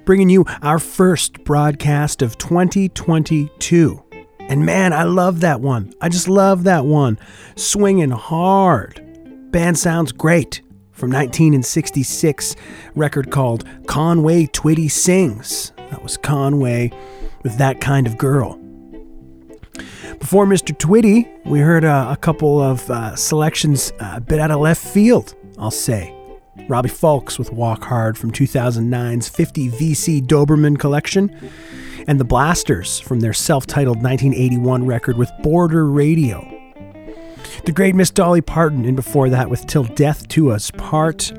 bringing you our first broadcast of 2022. And man, I love that one. I just love that one. Swinging hard. Band sounds great. From 1966, record called Conway Twitty Sings. That was Conway with That Kind of Girl. Before Mr. Twitty, we heard a couple of uh, selections uh, a bit out of left field, I'll say. Robbie Fulks with Walk Hard from 2009's 50 VC Doberman collection, and the Blasters from their self titled 1981 record with Border Radio. The great Miss Dolly Parton, and before that with Till Death Do Us Part,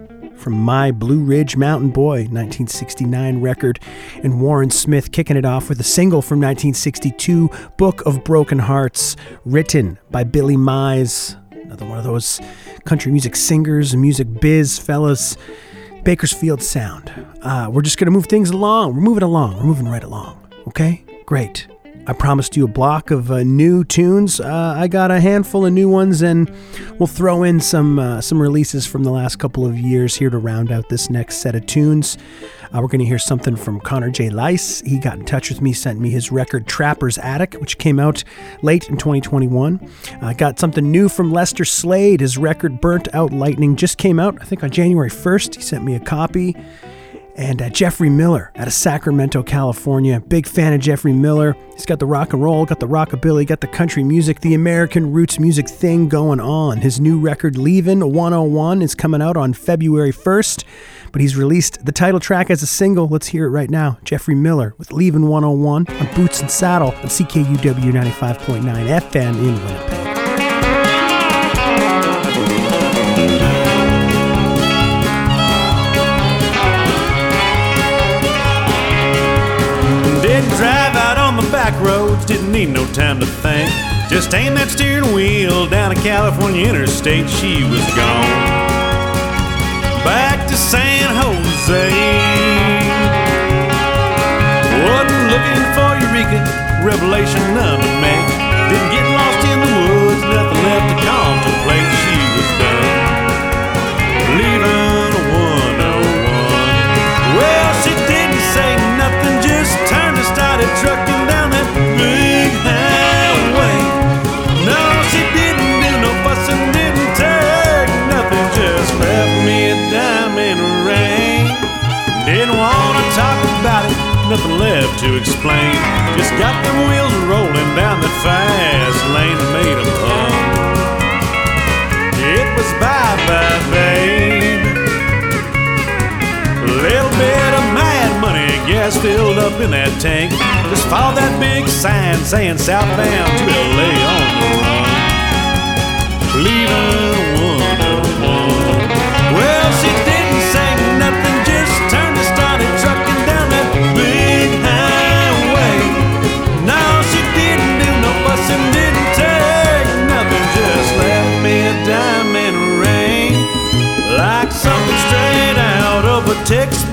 from My Blue Ridge Mountain Boy 1969 record, and Warren Smith kicking it off with a single from 1962, Book of Broken Hearts, written by Billy Mize, another one of those country music singers music biz fellas. Bakersfield Sound. Uh, we're just going to move things along. We're moving along. We're moving right along. Okay? Great. I promised you a block of uh, new tunes. Uh, I got a handful of new ones, and we'll throw in some uh, some releases from the last couple of years here to round out this next set of tunes. Uh, we're going to hear something from Connor J. Lice. He got in touch with me, sent me his record Trapper's Attic, which came out late in 2021. I got something new from Lester Slade. His record Burnt Out Lightning just came out, I think, on January 1st. He sent me a copy and uh, Jeffrey Miller out of Sacramento, California. Big fan of Jeffrey Miller. He's got the rock and roll, got the rockabilly, got the country music, the American roots music thing going on. His new record, Leavin' 101, is coming out on February 1st, but he's released the title track as a single. Let's hear it right now. Jeffrey Miller with Leavin' 101 on Boots and Saddle on CKUW 95.9 FM in Winnipeg. Back roads, didn't need no time to think. Just aimed that steering wheel down a California interstate, she was gone. Back to San Jose. Wasn't looking for Eureka, revelation none to make. Didn't get lost in the woods, wanna talk about it, nothing left to explain. Just got them wheels rolling down that fast lane and made 'em hum. It was bye bye, babe. A little bit of mad money, gas filled up in that tank. Just followed that big sign saying southbound to LA on the run. Leaving out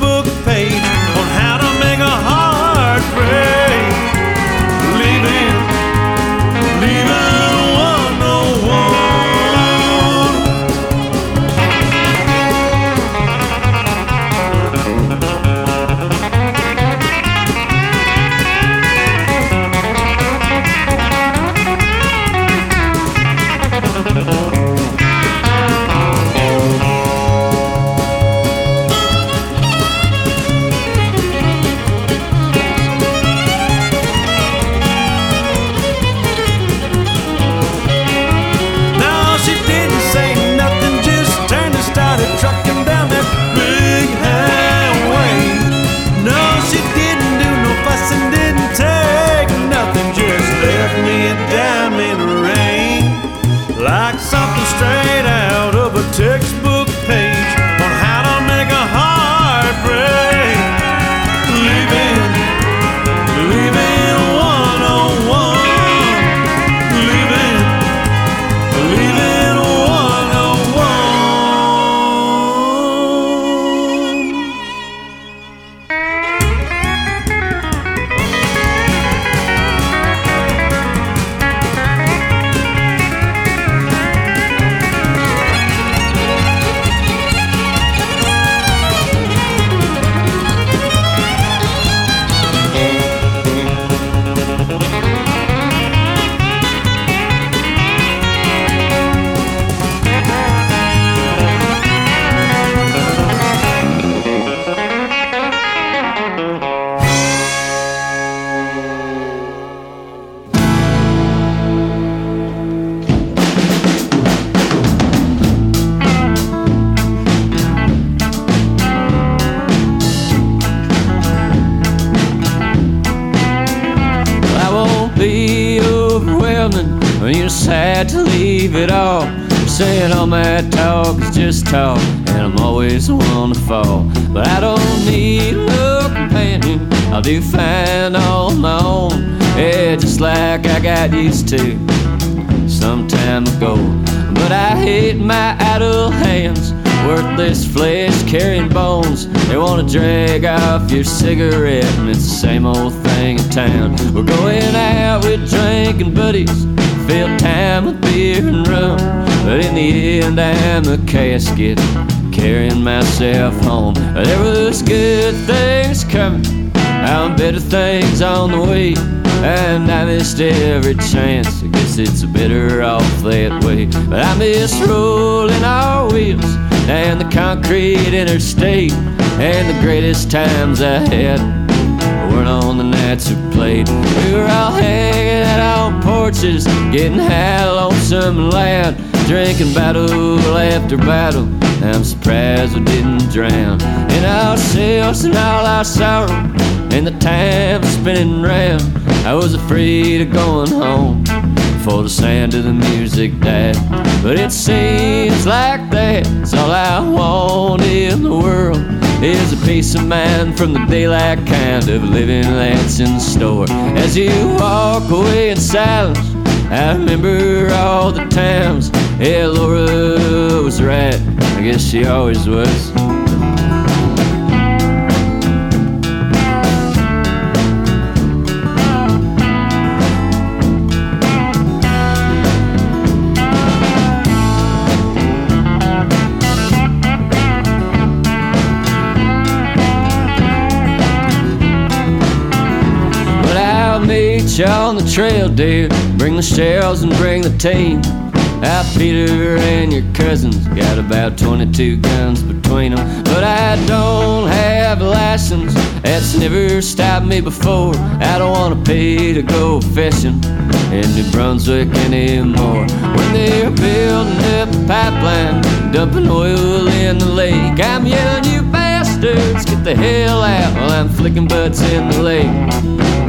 decide to leave it all. You're saying all my talk is just talk, and I'm always the one to fall. But I don't need no companion, I'll do fine on my own. Yeah, just like I got used to some time ago. But I hate my idle hands, worthless flesh carrying bones. They wanna drag off your cigarette, and it's the same old thing in town. We're going out with drinking buddies, fill time with beer and rum. But in the end, I'm a casket, carrying myself home. There was good things coming, now better things on the way. And I missed every chance. I guess it's better off that way. But I miss rolling our wheels down the concrete interstate. And the greatest times I had weren't on the nights we played. We were all hanging out on porches, getting high, lonesome and loud, drinking battle after battle. I'm surprised we didn't drown in ourselves and all our sorrow and the time spinning round. I was afraid of going home before the sound of the music died. But it seems like that's all I want in the world is a peace of mind from the daylight kind of living that's in store. As you walk away in silence, I remember all the times. Yeah, Laura was right. I guess she always was. Meet you on the trail, dear. Bring the shells and bring the team. Now, Peter and your cousins got about 22 guns between them. But I don't have a license, that's never stopped me before. I don't want to pay to go fishing in New Brunswick anymore. When they're building up a pipeline, dumping oil in the lake, I'm yelling, you bastards, get the hell out while I'm flicking butts in the lake.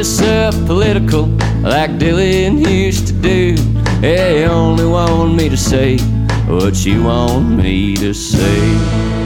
Up political like Dylan used to do. You only want me to say what you want me to say.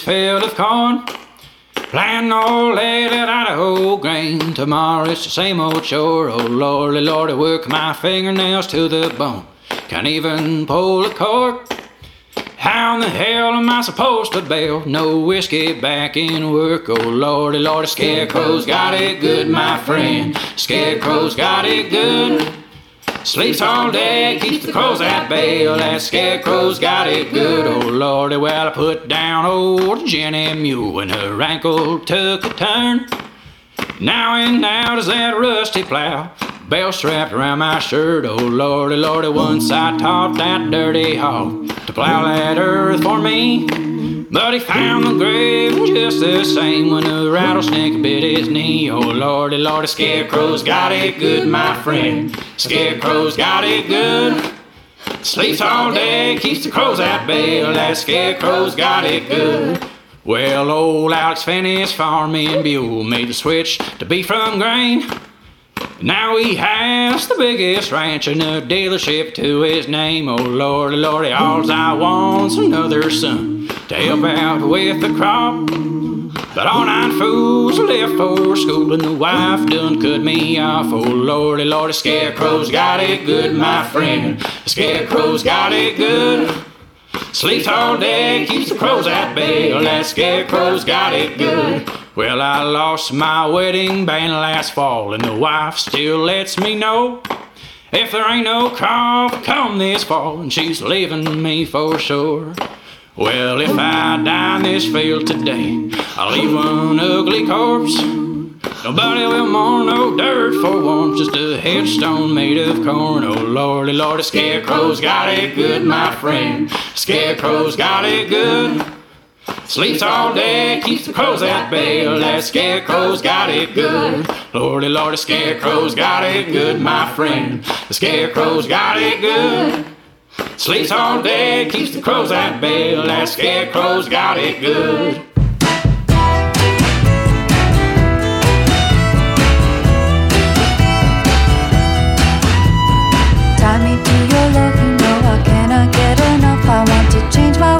Field of corn. Planting all day at Idaho grain. Tomorrow it's the same old chore. Oh lordy, lordy, work my fingernails to the bone. Can't even pull a cork. How in the hell am I supposed to bail? No whiskey back in work. Oh lordy, lordy, scarecrow's got it good, my friend. Scarecrow's got it good. Sleeps all day, keeps the crows at bay. Oh, that scarecrow's got it good. Oh lordy, well I put down old Jenny Mule when her ankle took a turn. Now and now does that rusty plow. Bell strapped around my shirt. Oh lordy, lordy, once I taught that dirty hog to plow that earth for me. But he found the grave just the same when a rattlesnake bit his knee. Oh lordy, lordy, scarecrow's got it good, my friend. Scarecrow's got it good. Sleeps all day, keeps the crows at bay. That scarecrow's got it good. Well, old Alex Finney's farming Buell made the switch to beef from grain. Now he has the biggest ranch in the dealership to his name. Oh lordy, lordy, all I want's another son to help out with the crop. But all nine fools left for school and the wife done cut me off. Oh lordy, lordy, scarecrow's got it good, my friend. Scarecrow's got it good. Sleeps all day, keeps the crows at bay. Well, that scarecrow's got it good. Well, I lost my wedding band last fall, and the wife still lets me know if there ain't no crop come this fall, and she's leaving me for sure. Well, if I die in this field today, I'll leave one ugly corpse. Nobody will mourn no dirt for warmth, just a headstone made of corn. Oh lordy, lordy, scarecrow's got it good, my friend. Scarecrow's got it good. Sleeps all day, keeps the crows at bay. Oh, that scarecrow's got it good. Lordy, lordy, scarecrow's got it good, my friend. The scarecrow's got it good. Sleeps all day, keeps the crows at bay. That scarecrow's got it good. Tie me to your love, you know I cannot get enough. I want to change my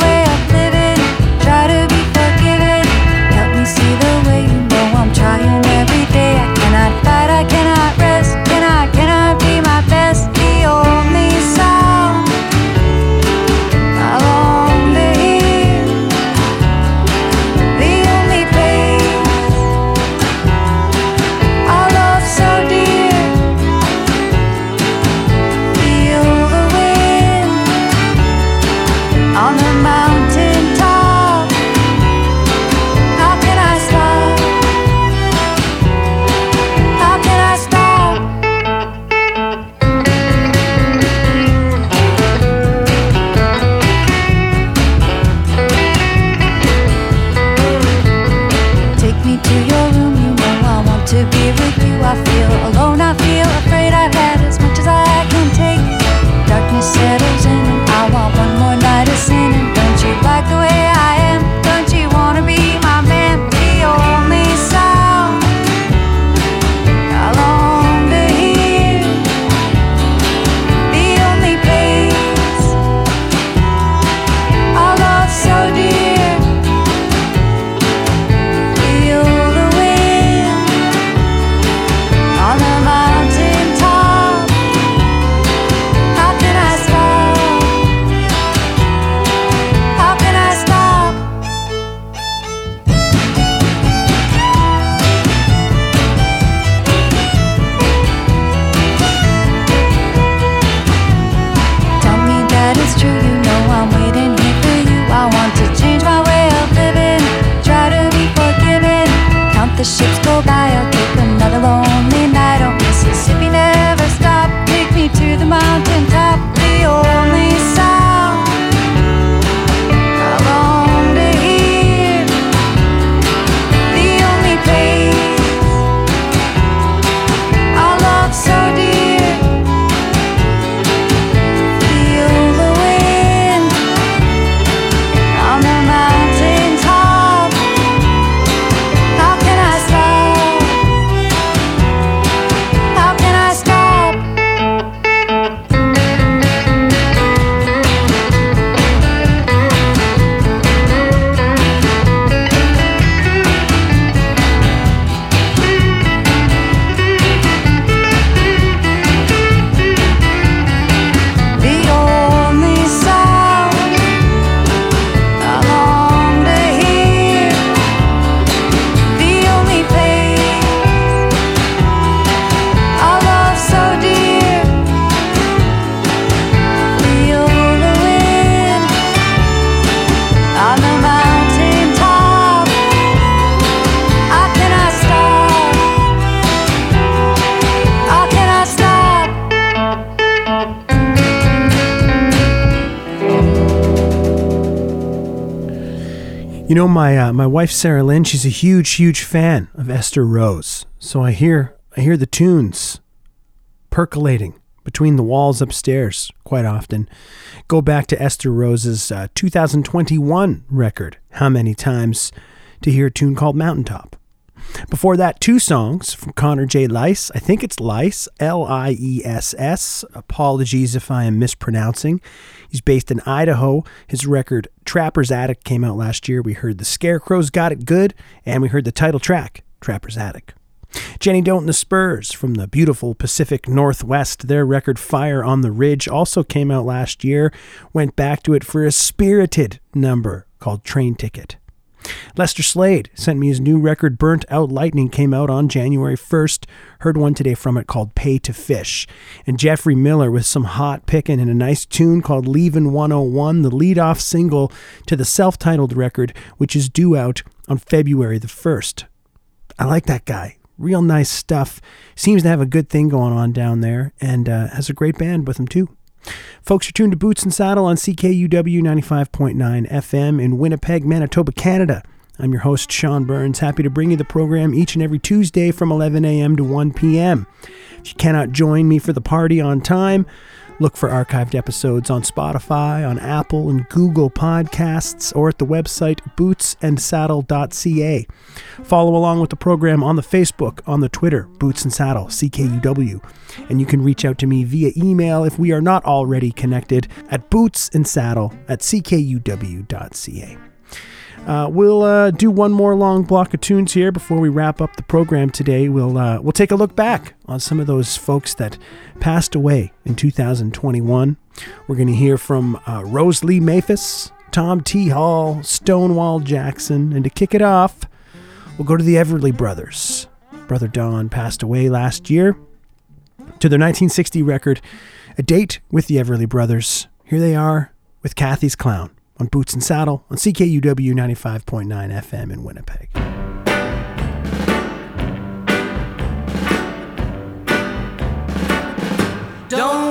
know, my uh, my wife Sarah Lynn, she's a huge, huge fan of Esther Rose. So I hear I hear the tunes percolating between the walls upstairs quite often. Go back to Esther Rose's uh, 2021 record, How Many Times, to hear a tune called Mountaintop. Before that, two songs from Connor J. Liess. I think it's Liess, L I E S S. Apologies if I am mispronouncing. He's based in Idaho. His record Trapper's Attic came out last year. We heard The Scarecrows Got It Good, and we heard the title track, Trapper's Attic. Jenny Don't and the Spurs from the beautiful Pacific Northwest. Their record Fire on the Ridge also came out last year. Went back to it for a spirited number called Train Ticket. Lester Slade sent me his new record Burnt Out Lightning came out on January 1st. Heard one today from it called Pay to Fish. And Jeffrey Miller with some hot pickin' and a nice tune called Leavin' 101, the lead-off single to the self-titled record which is due out on February the 1st. I like that guy. Real nice stuff. Seems to have a good thing going on down there and uh, has a great band with him too. Folks are tuned to Boots and Saddle on CKUW 95.9 FM in Winnipeg, Manitoba, Canada. I'm your host, Sean Burns, happy to bring you the program each and every Tuesday from 11 a.m. to 1 p.m. If you cannot join me for the party on time, look for archived episodes on Spotify, on Apple and Google Podcasts, or at the website bootsandsaddle.ca. Follow along with the program on the Facebook, on the Twitter, Boots and Saddle, CKUW. And you can reach out to me via email if we are not already connected at bootsandsaddle at ckuw.ca. Uh, we'll uh, do one more long block of tunes here before we wrap up the program today. We'll uh, we'll take a look back on some of those folks that passed away in 2021. We're going to hear from uh, Rose Lee Maphis, Tom T. Hall, Stonewall Jackson, and to kick it off, we'll go to the Everly Brothers. Brother Don passed away last year. To their 1960 record, A Date with the Everly Brothers. Here they are with Cathy's Clown on Boots and Saddle on CKUW 95.9 FM in Winnipeg. Don't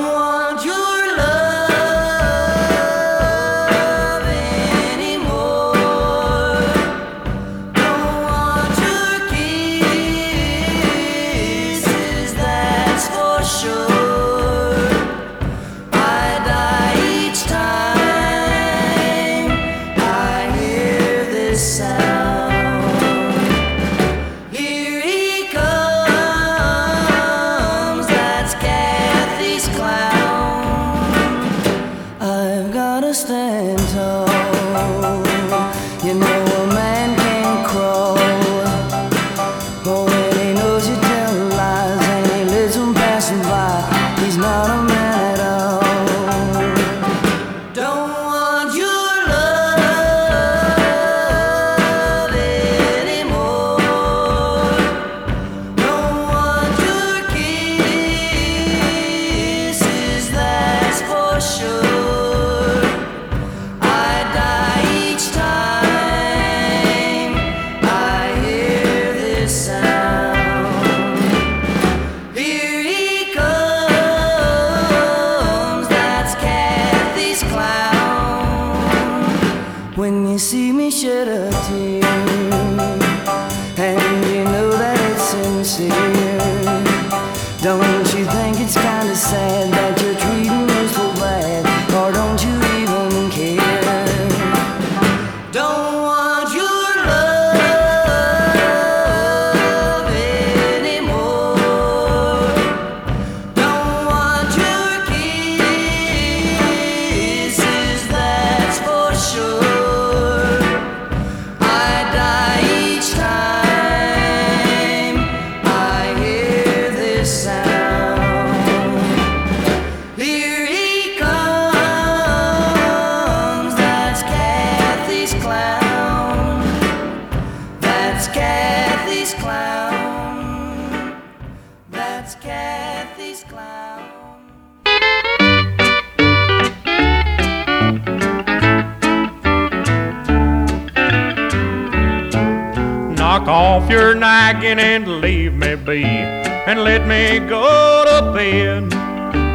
your nagging and leave me be, and let me go to bed.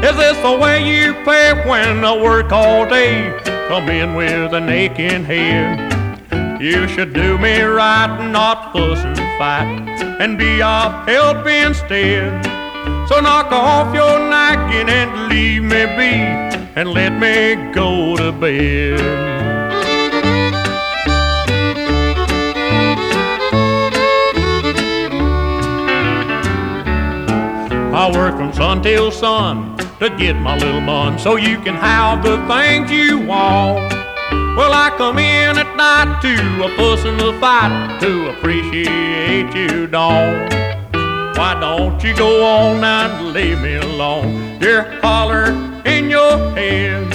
Is this the way you fare when I work all day? Come in with an aching head. You should do me right not fuss and fight and be of help instead. So knock off your nagging and leave me be and let me go to bed. I work from sun till sun to get my little bun so you can have the things you want. Well, I come in at night to a fuss and a fight to appreciate you, don't. Why don't you go on and leave me alone? You're holler in your head.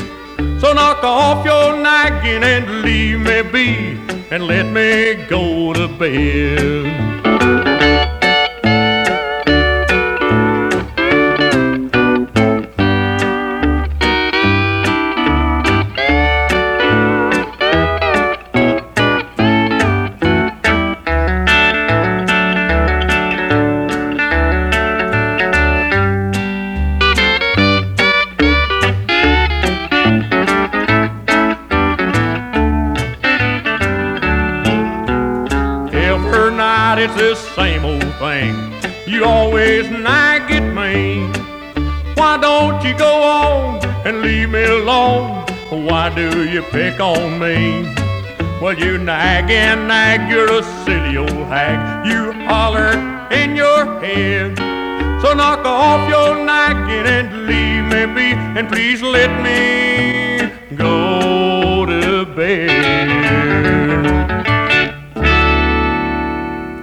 So knock off your nagging and leave me be and let me go to bed. Why do you pick on me? Well, you nag and nag, you're a silly old hag. You holler in your head. So knock off your nagging and leave me be, and please let me go to bed.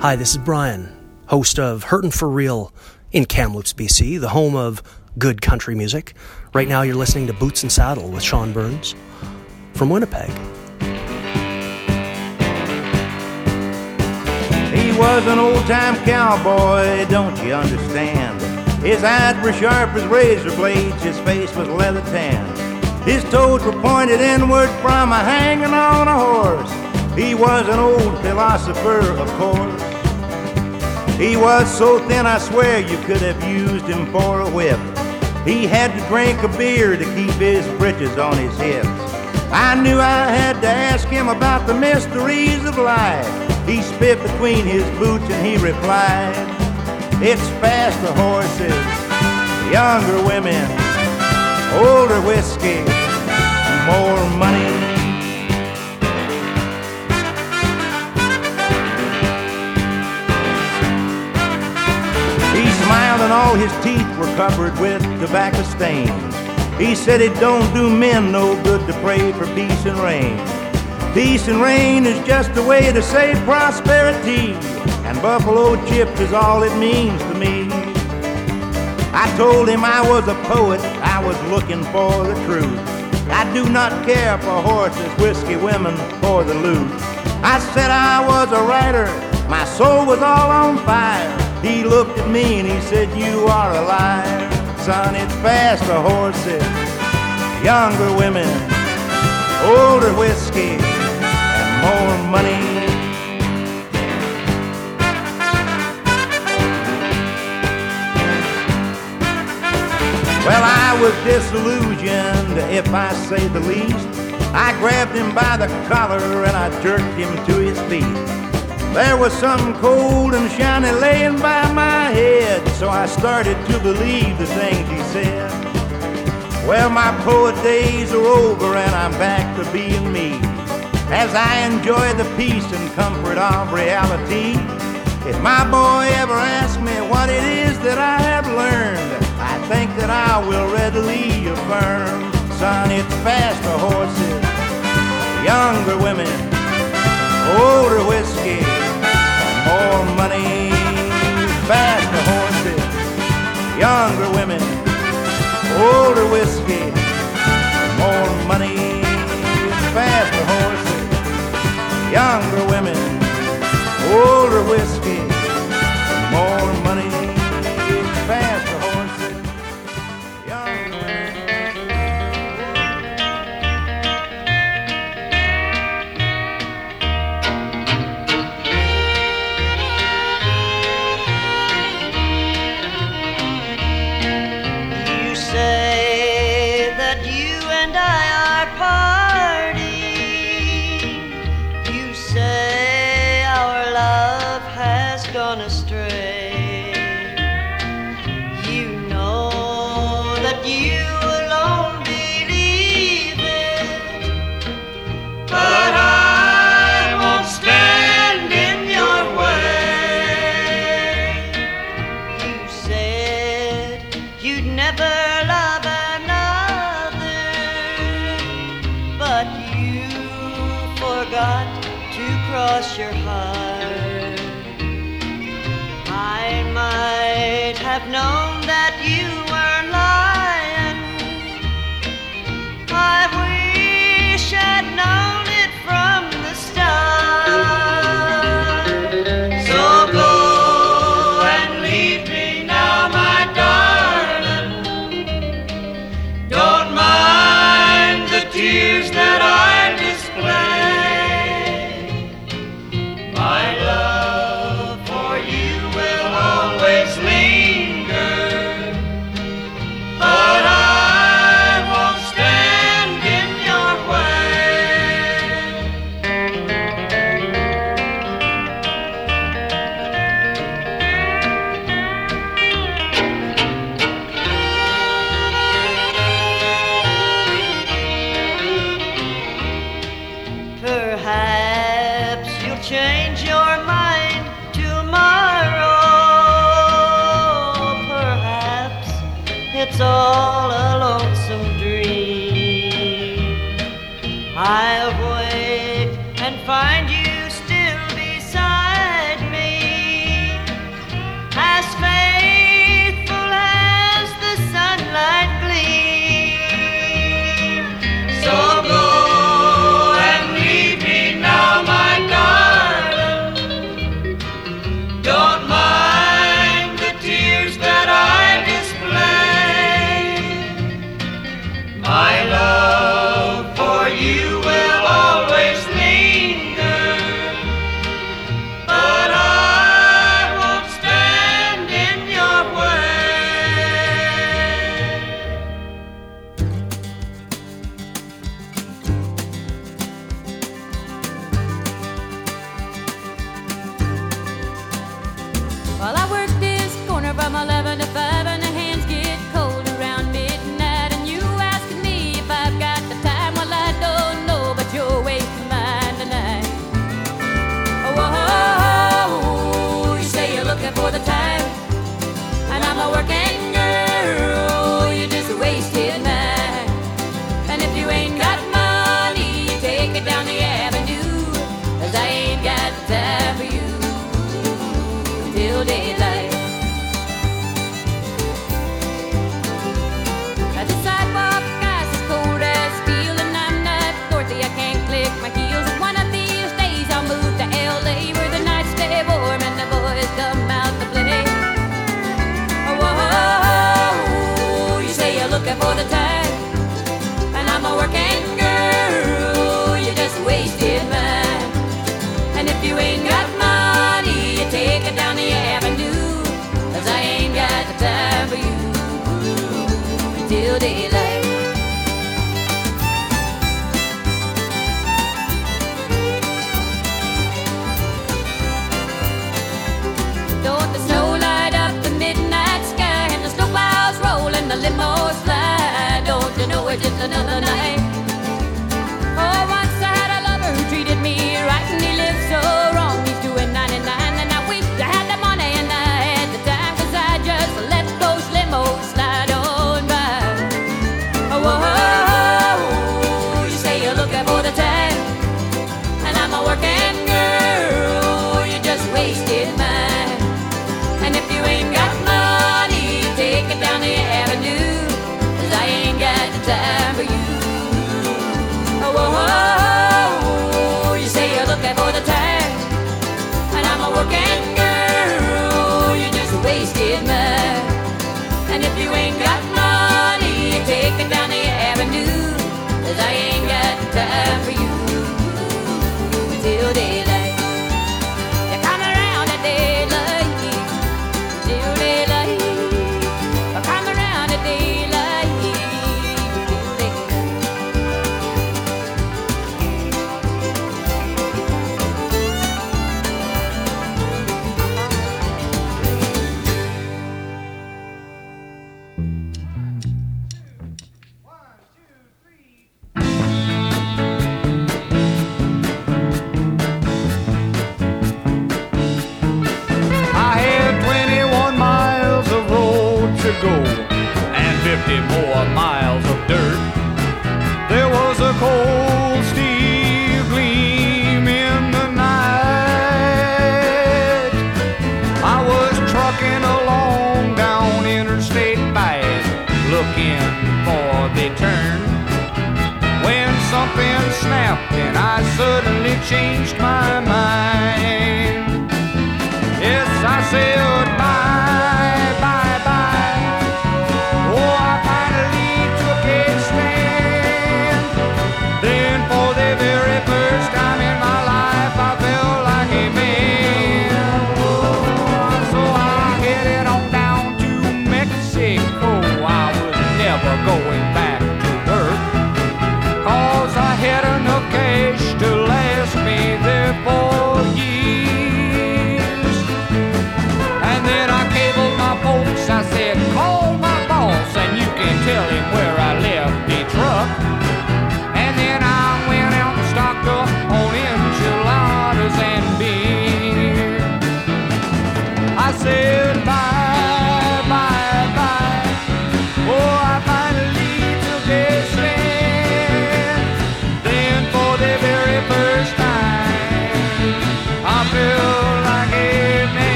Hi, this is Brian, host of Hurtin' for Real in Kamloops, BC, the home of good country music. Right now, you're listening to Boots and Saddle with Sean Burns from Winnipeg. He was an old time cowboy, don't you understand? His eyes were sharp as razor blades, his face was leather tan. His toes were pointed inward from a hanging on a horse. He was an old philosopher, of course. He was so thin, I swear you could have used him for a whip. He had to drink a beer to keep his britches on his hips. I knew I had to ask him about the mysteries of life. He spit between his boots and he replied, It's faster horses, younger women, older whiskey, more money. He smiled and all his teeth were covered with tobacco stains. He said it don't do men no good to pray for peace and rain. Peace and rain is just a way to say prosperity, and buffalo chips is all it means to me. I told him I was a poet, I was looking for the truth. I do not care for horses, whiskey, women, or the loot. I said I was a writer, my soul was all on fire. He looked at me and he said, You are a liar. Son, it's faster horses, younger women, older whiskey, and more money. Well, I was disillusioned, if I say the least. I grabbed him by the collar and I jerked him to his feet. There was something cold and shiny laying by my head, so I started to believe the things he said. Well, my poet days are over and I'm back to being me. As I enjoy the peace and comfort of reality, if my boy ever asks me what it is that I have learned, I think that I will readily affirm, son, it's faster horses, younger women, older whiskey, more money, faster horses, younger women, older whiskey, more money, faster horses, younger women, older whiskey, more money,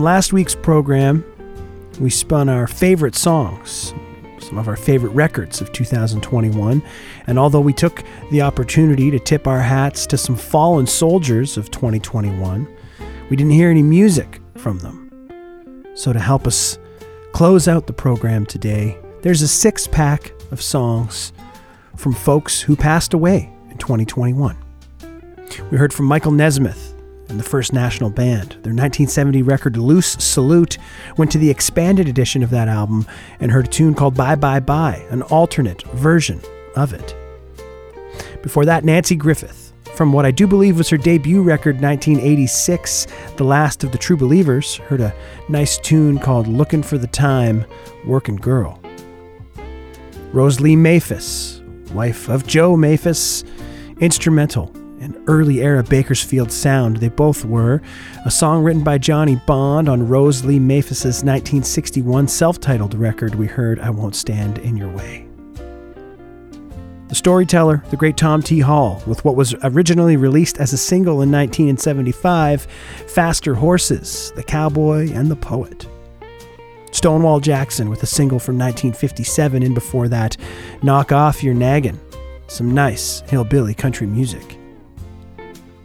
on last week's program, we spun our favorite songs, some of our favorite records of 2021. And although we took the opportunity to tip our hats to some fallen soldiers of 2021, we didn't hear any music from them. So, to help us close out the program today, there's a six pack of songs from folks who passed away in 2021. We heard from Michael Nesmith and the First National Band. Their 1970 record Loose Salute went to the expanded edition of that album and heard a tune called Bye Bye Bye, an alternate version of it. Before that, Nanci Griffith, from what I do believe was her debut record 1986, The Last of the True Believers, heard a nice tune called Looking for the Time, Workin' Girl. Rose Lee Maphis, wife of Joe Maphis, instrumental in early era Bakersfield sound. They both were. A song written by Johnny Bond on Rose Lee Maphis's 1961 self titled record we heard, I Won't Stand in Your Way. The storyteller, the great Tom T. Hall, with what was originally released as a single in 1975, Faster Horses, The Cowboy and the Poet. Stonewall Jackson with a single from 1957, and before that, Knock Off Your Naggin', some nice hillbilly country music.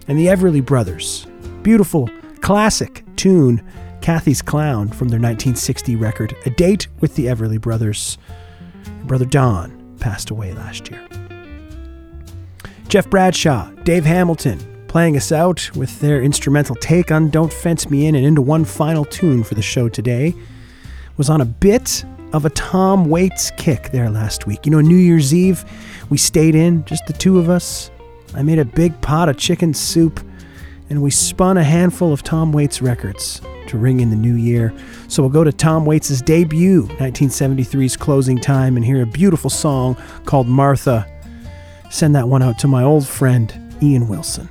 And the Everly Brothers, beautiful classic tune, Cathy's Clown from their 1960 record, A Date with the Everly Brothers. Brother Don passed away last year. Jeff Bradshaw, Dave Hamilton, playing us out with their instrumental take on Don't Fence Me In and into one final tune for the show today was on a bit of a Tom Waits kick there last week. You know, New Year's Eve, we stayed in, just the two of us. I made a big pot of chicken soup and we spun a handful of Tom Waits records to ring in the new year. So we'll go to Tom Waits' debut, 1973's Closing Time, and hear a beautiful song called Martha. Send that one out to my old friend, Ian Wilson.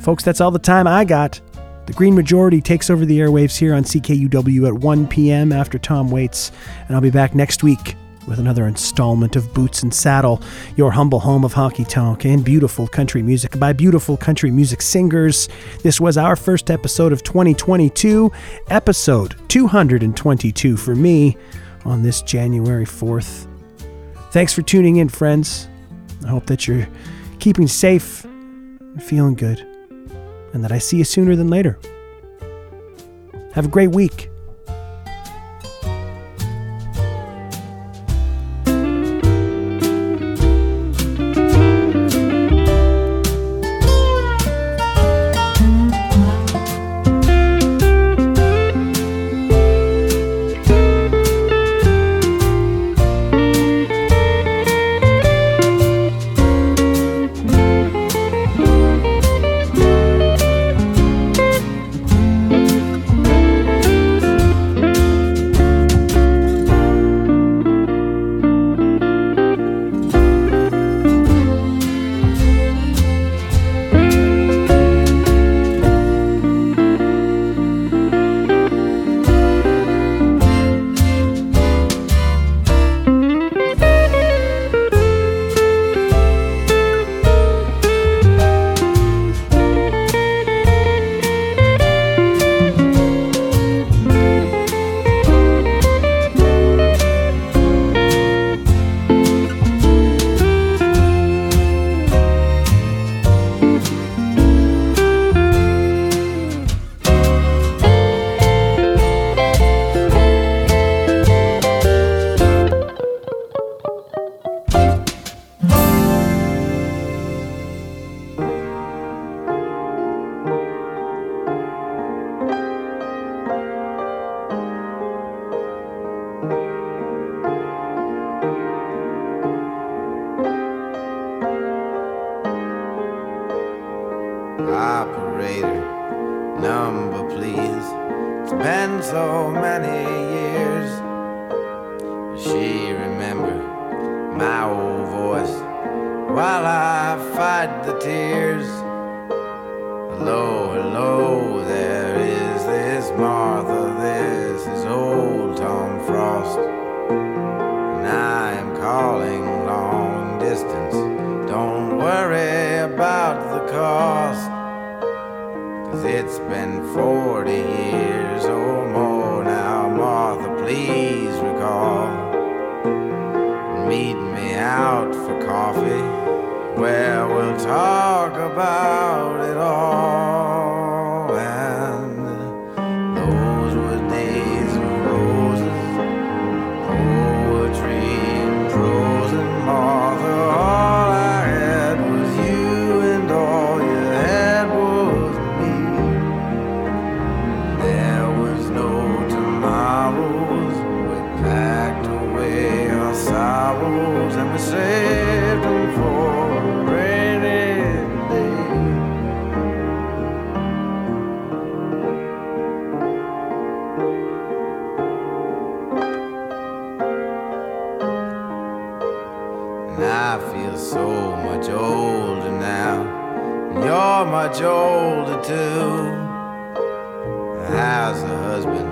Folks, that's all the time I got. The Green Majority takes over the airwaves here on CKUW at 1 p.m. after Tom Waits, and I'll be back next week with another installment of Boots and Saddle, your humble home of honky tonk and beautiful country music by beautiful country music singers. This was our first episode of 2022, episode 222 for me on this January 4th. Thanks for tuning in, friends. I hope that you're keeping safe and feeling good, and that I see you sooner than later. Have a great week. It's been 40 years or more now, Martha, please recall. Meet me out for coffee, where we'll talk about it all. Much too. How's the husband?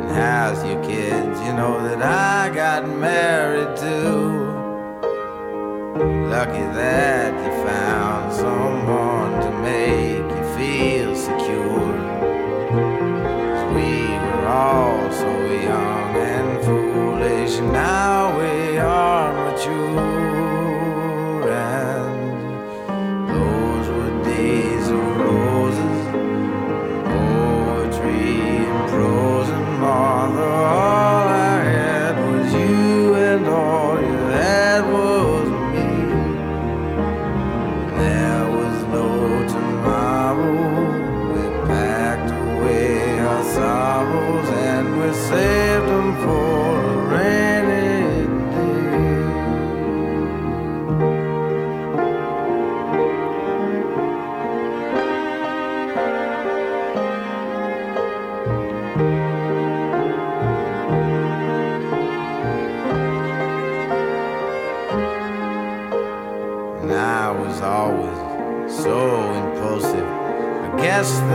And how's your kids? You know that I got married too. Lucky that you found someone to make you feel secure. 'Cause we were all so young and foolish, now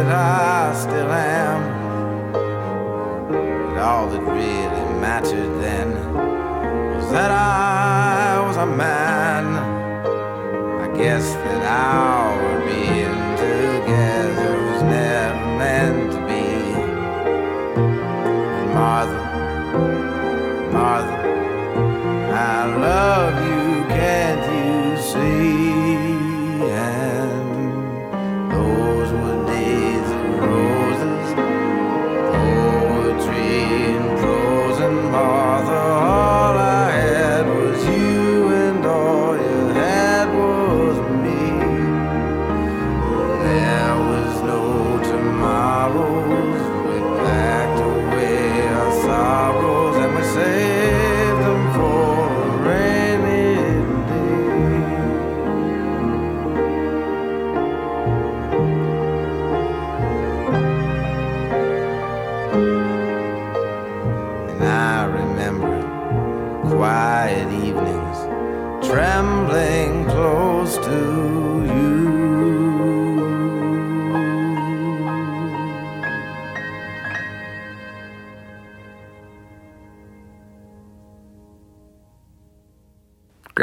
that I still am. But all that really mattered then was that I was a man. I guess that I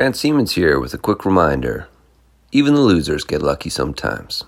Grant Siemens here with a quick reminder even the losers get lucky sometimes.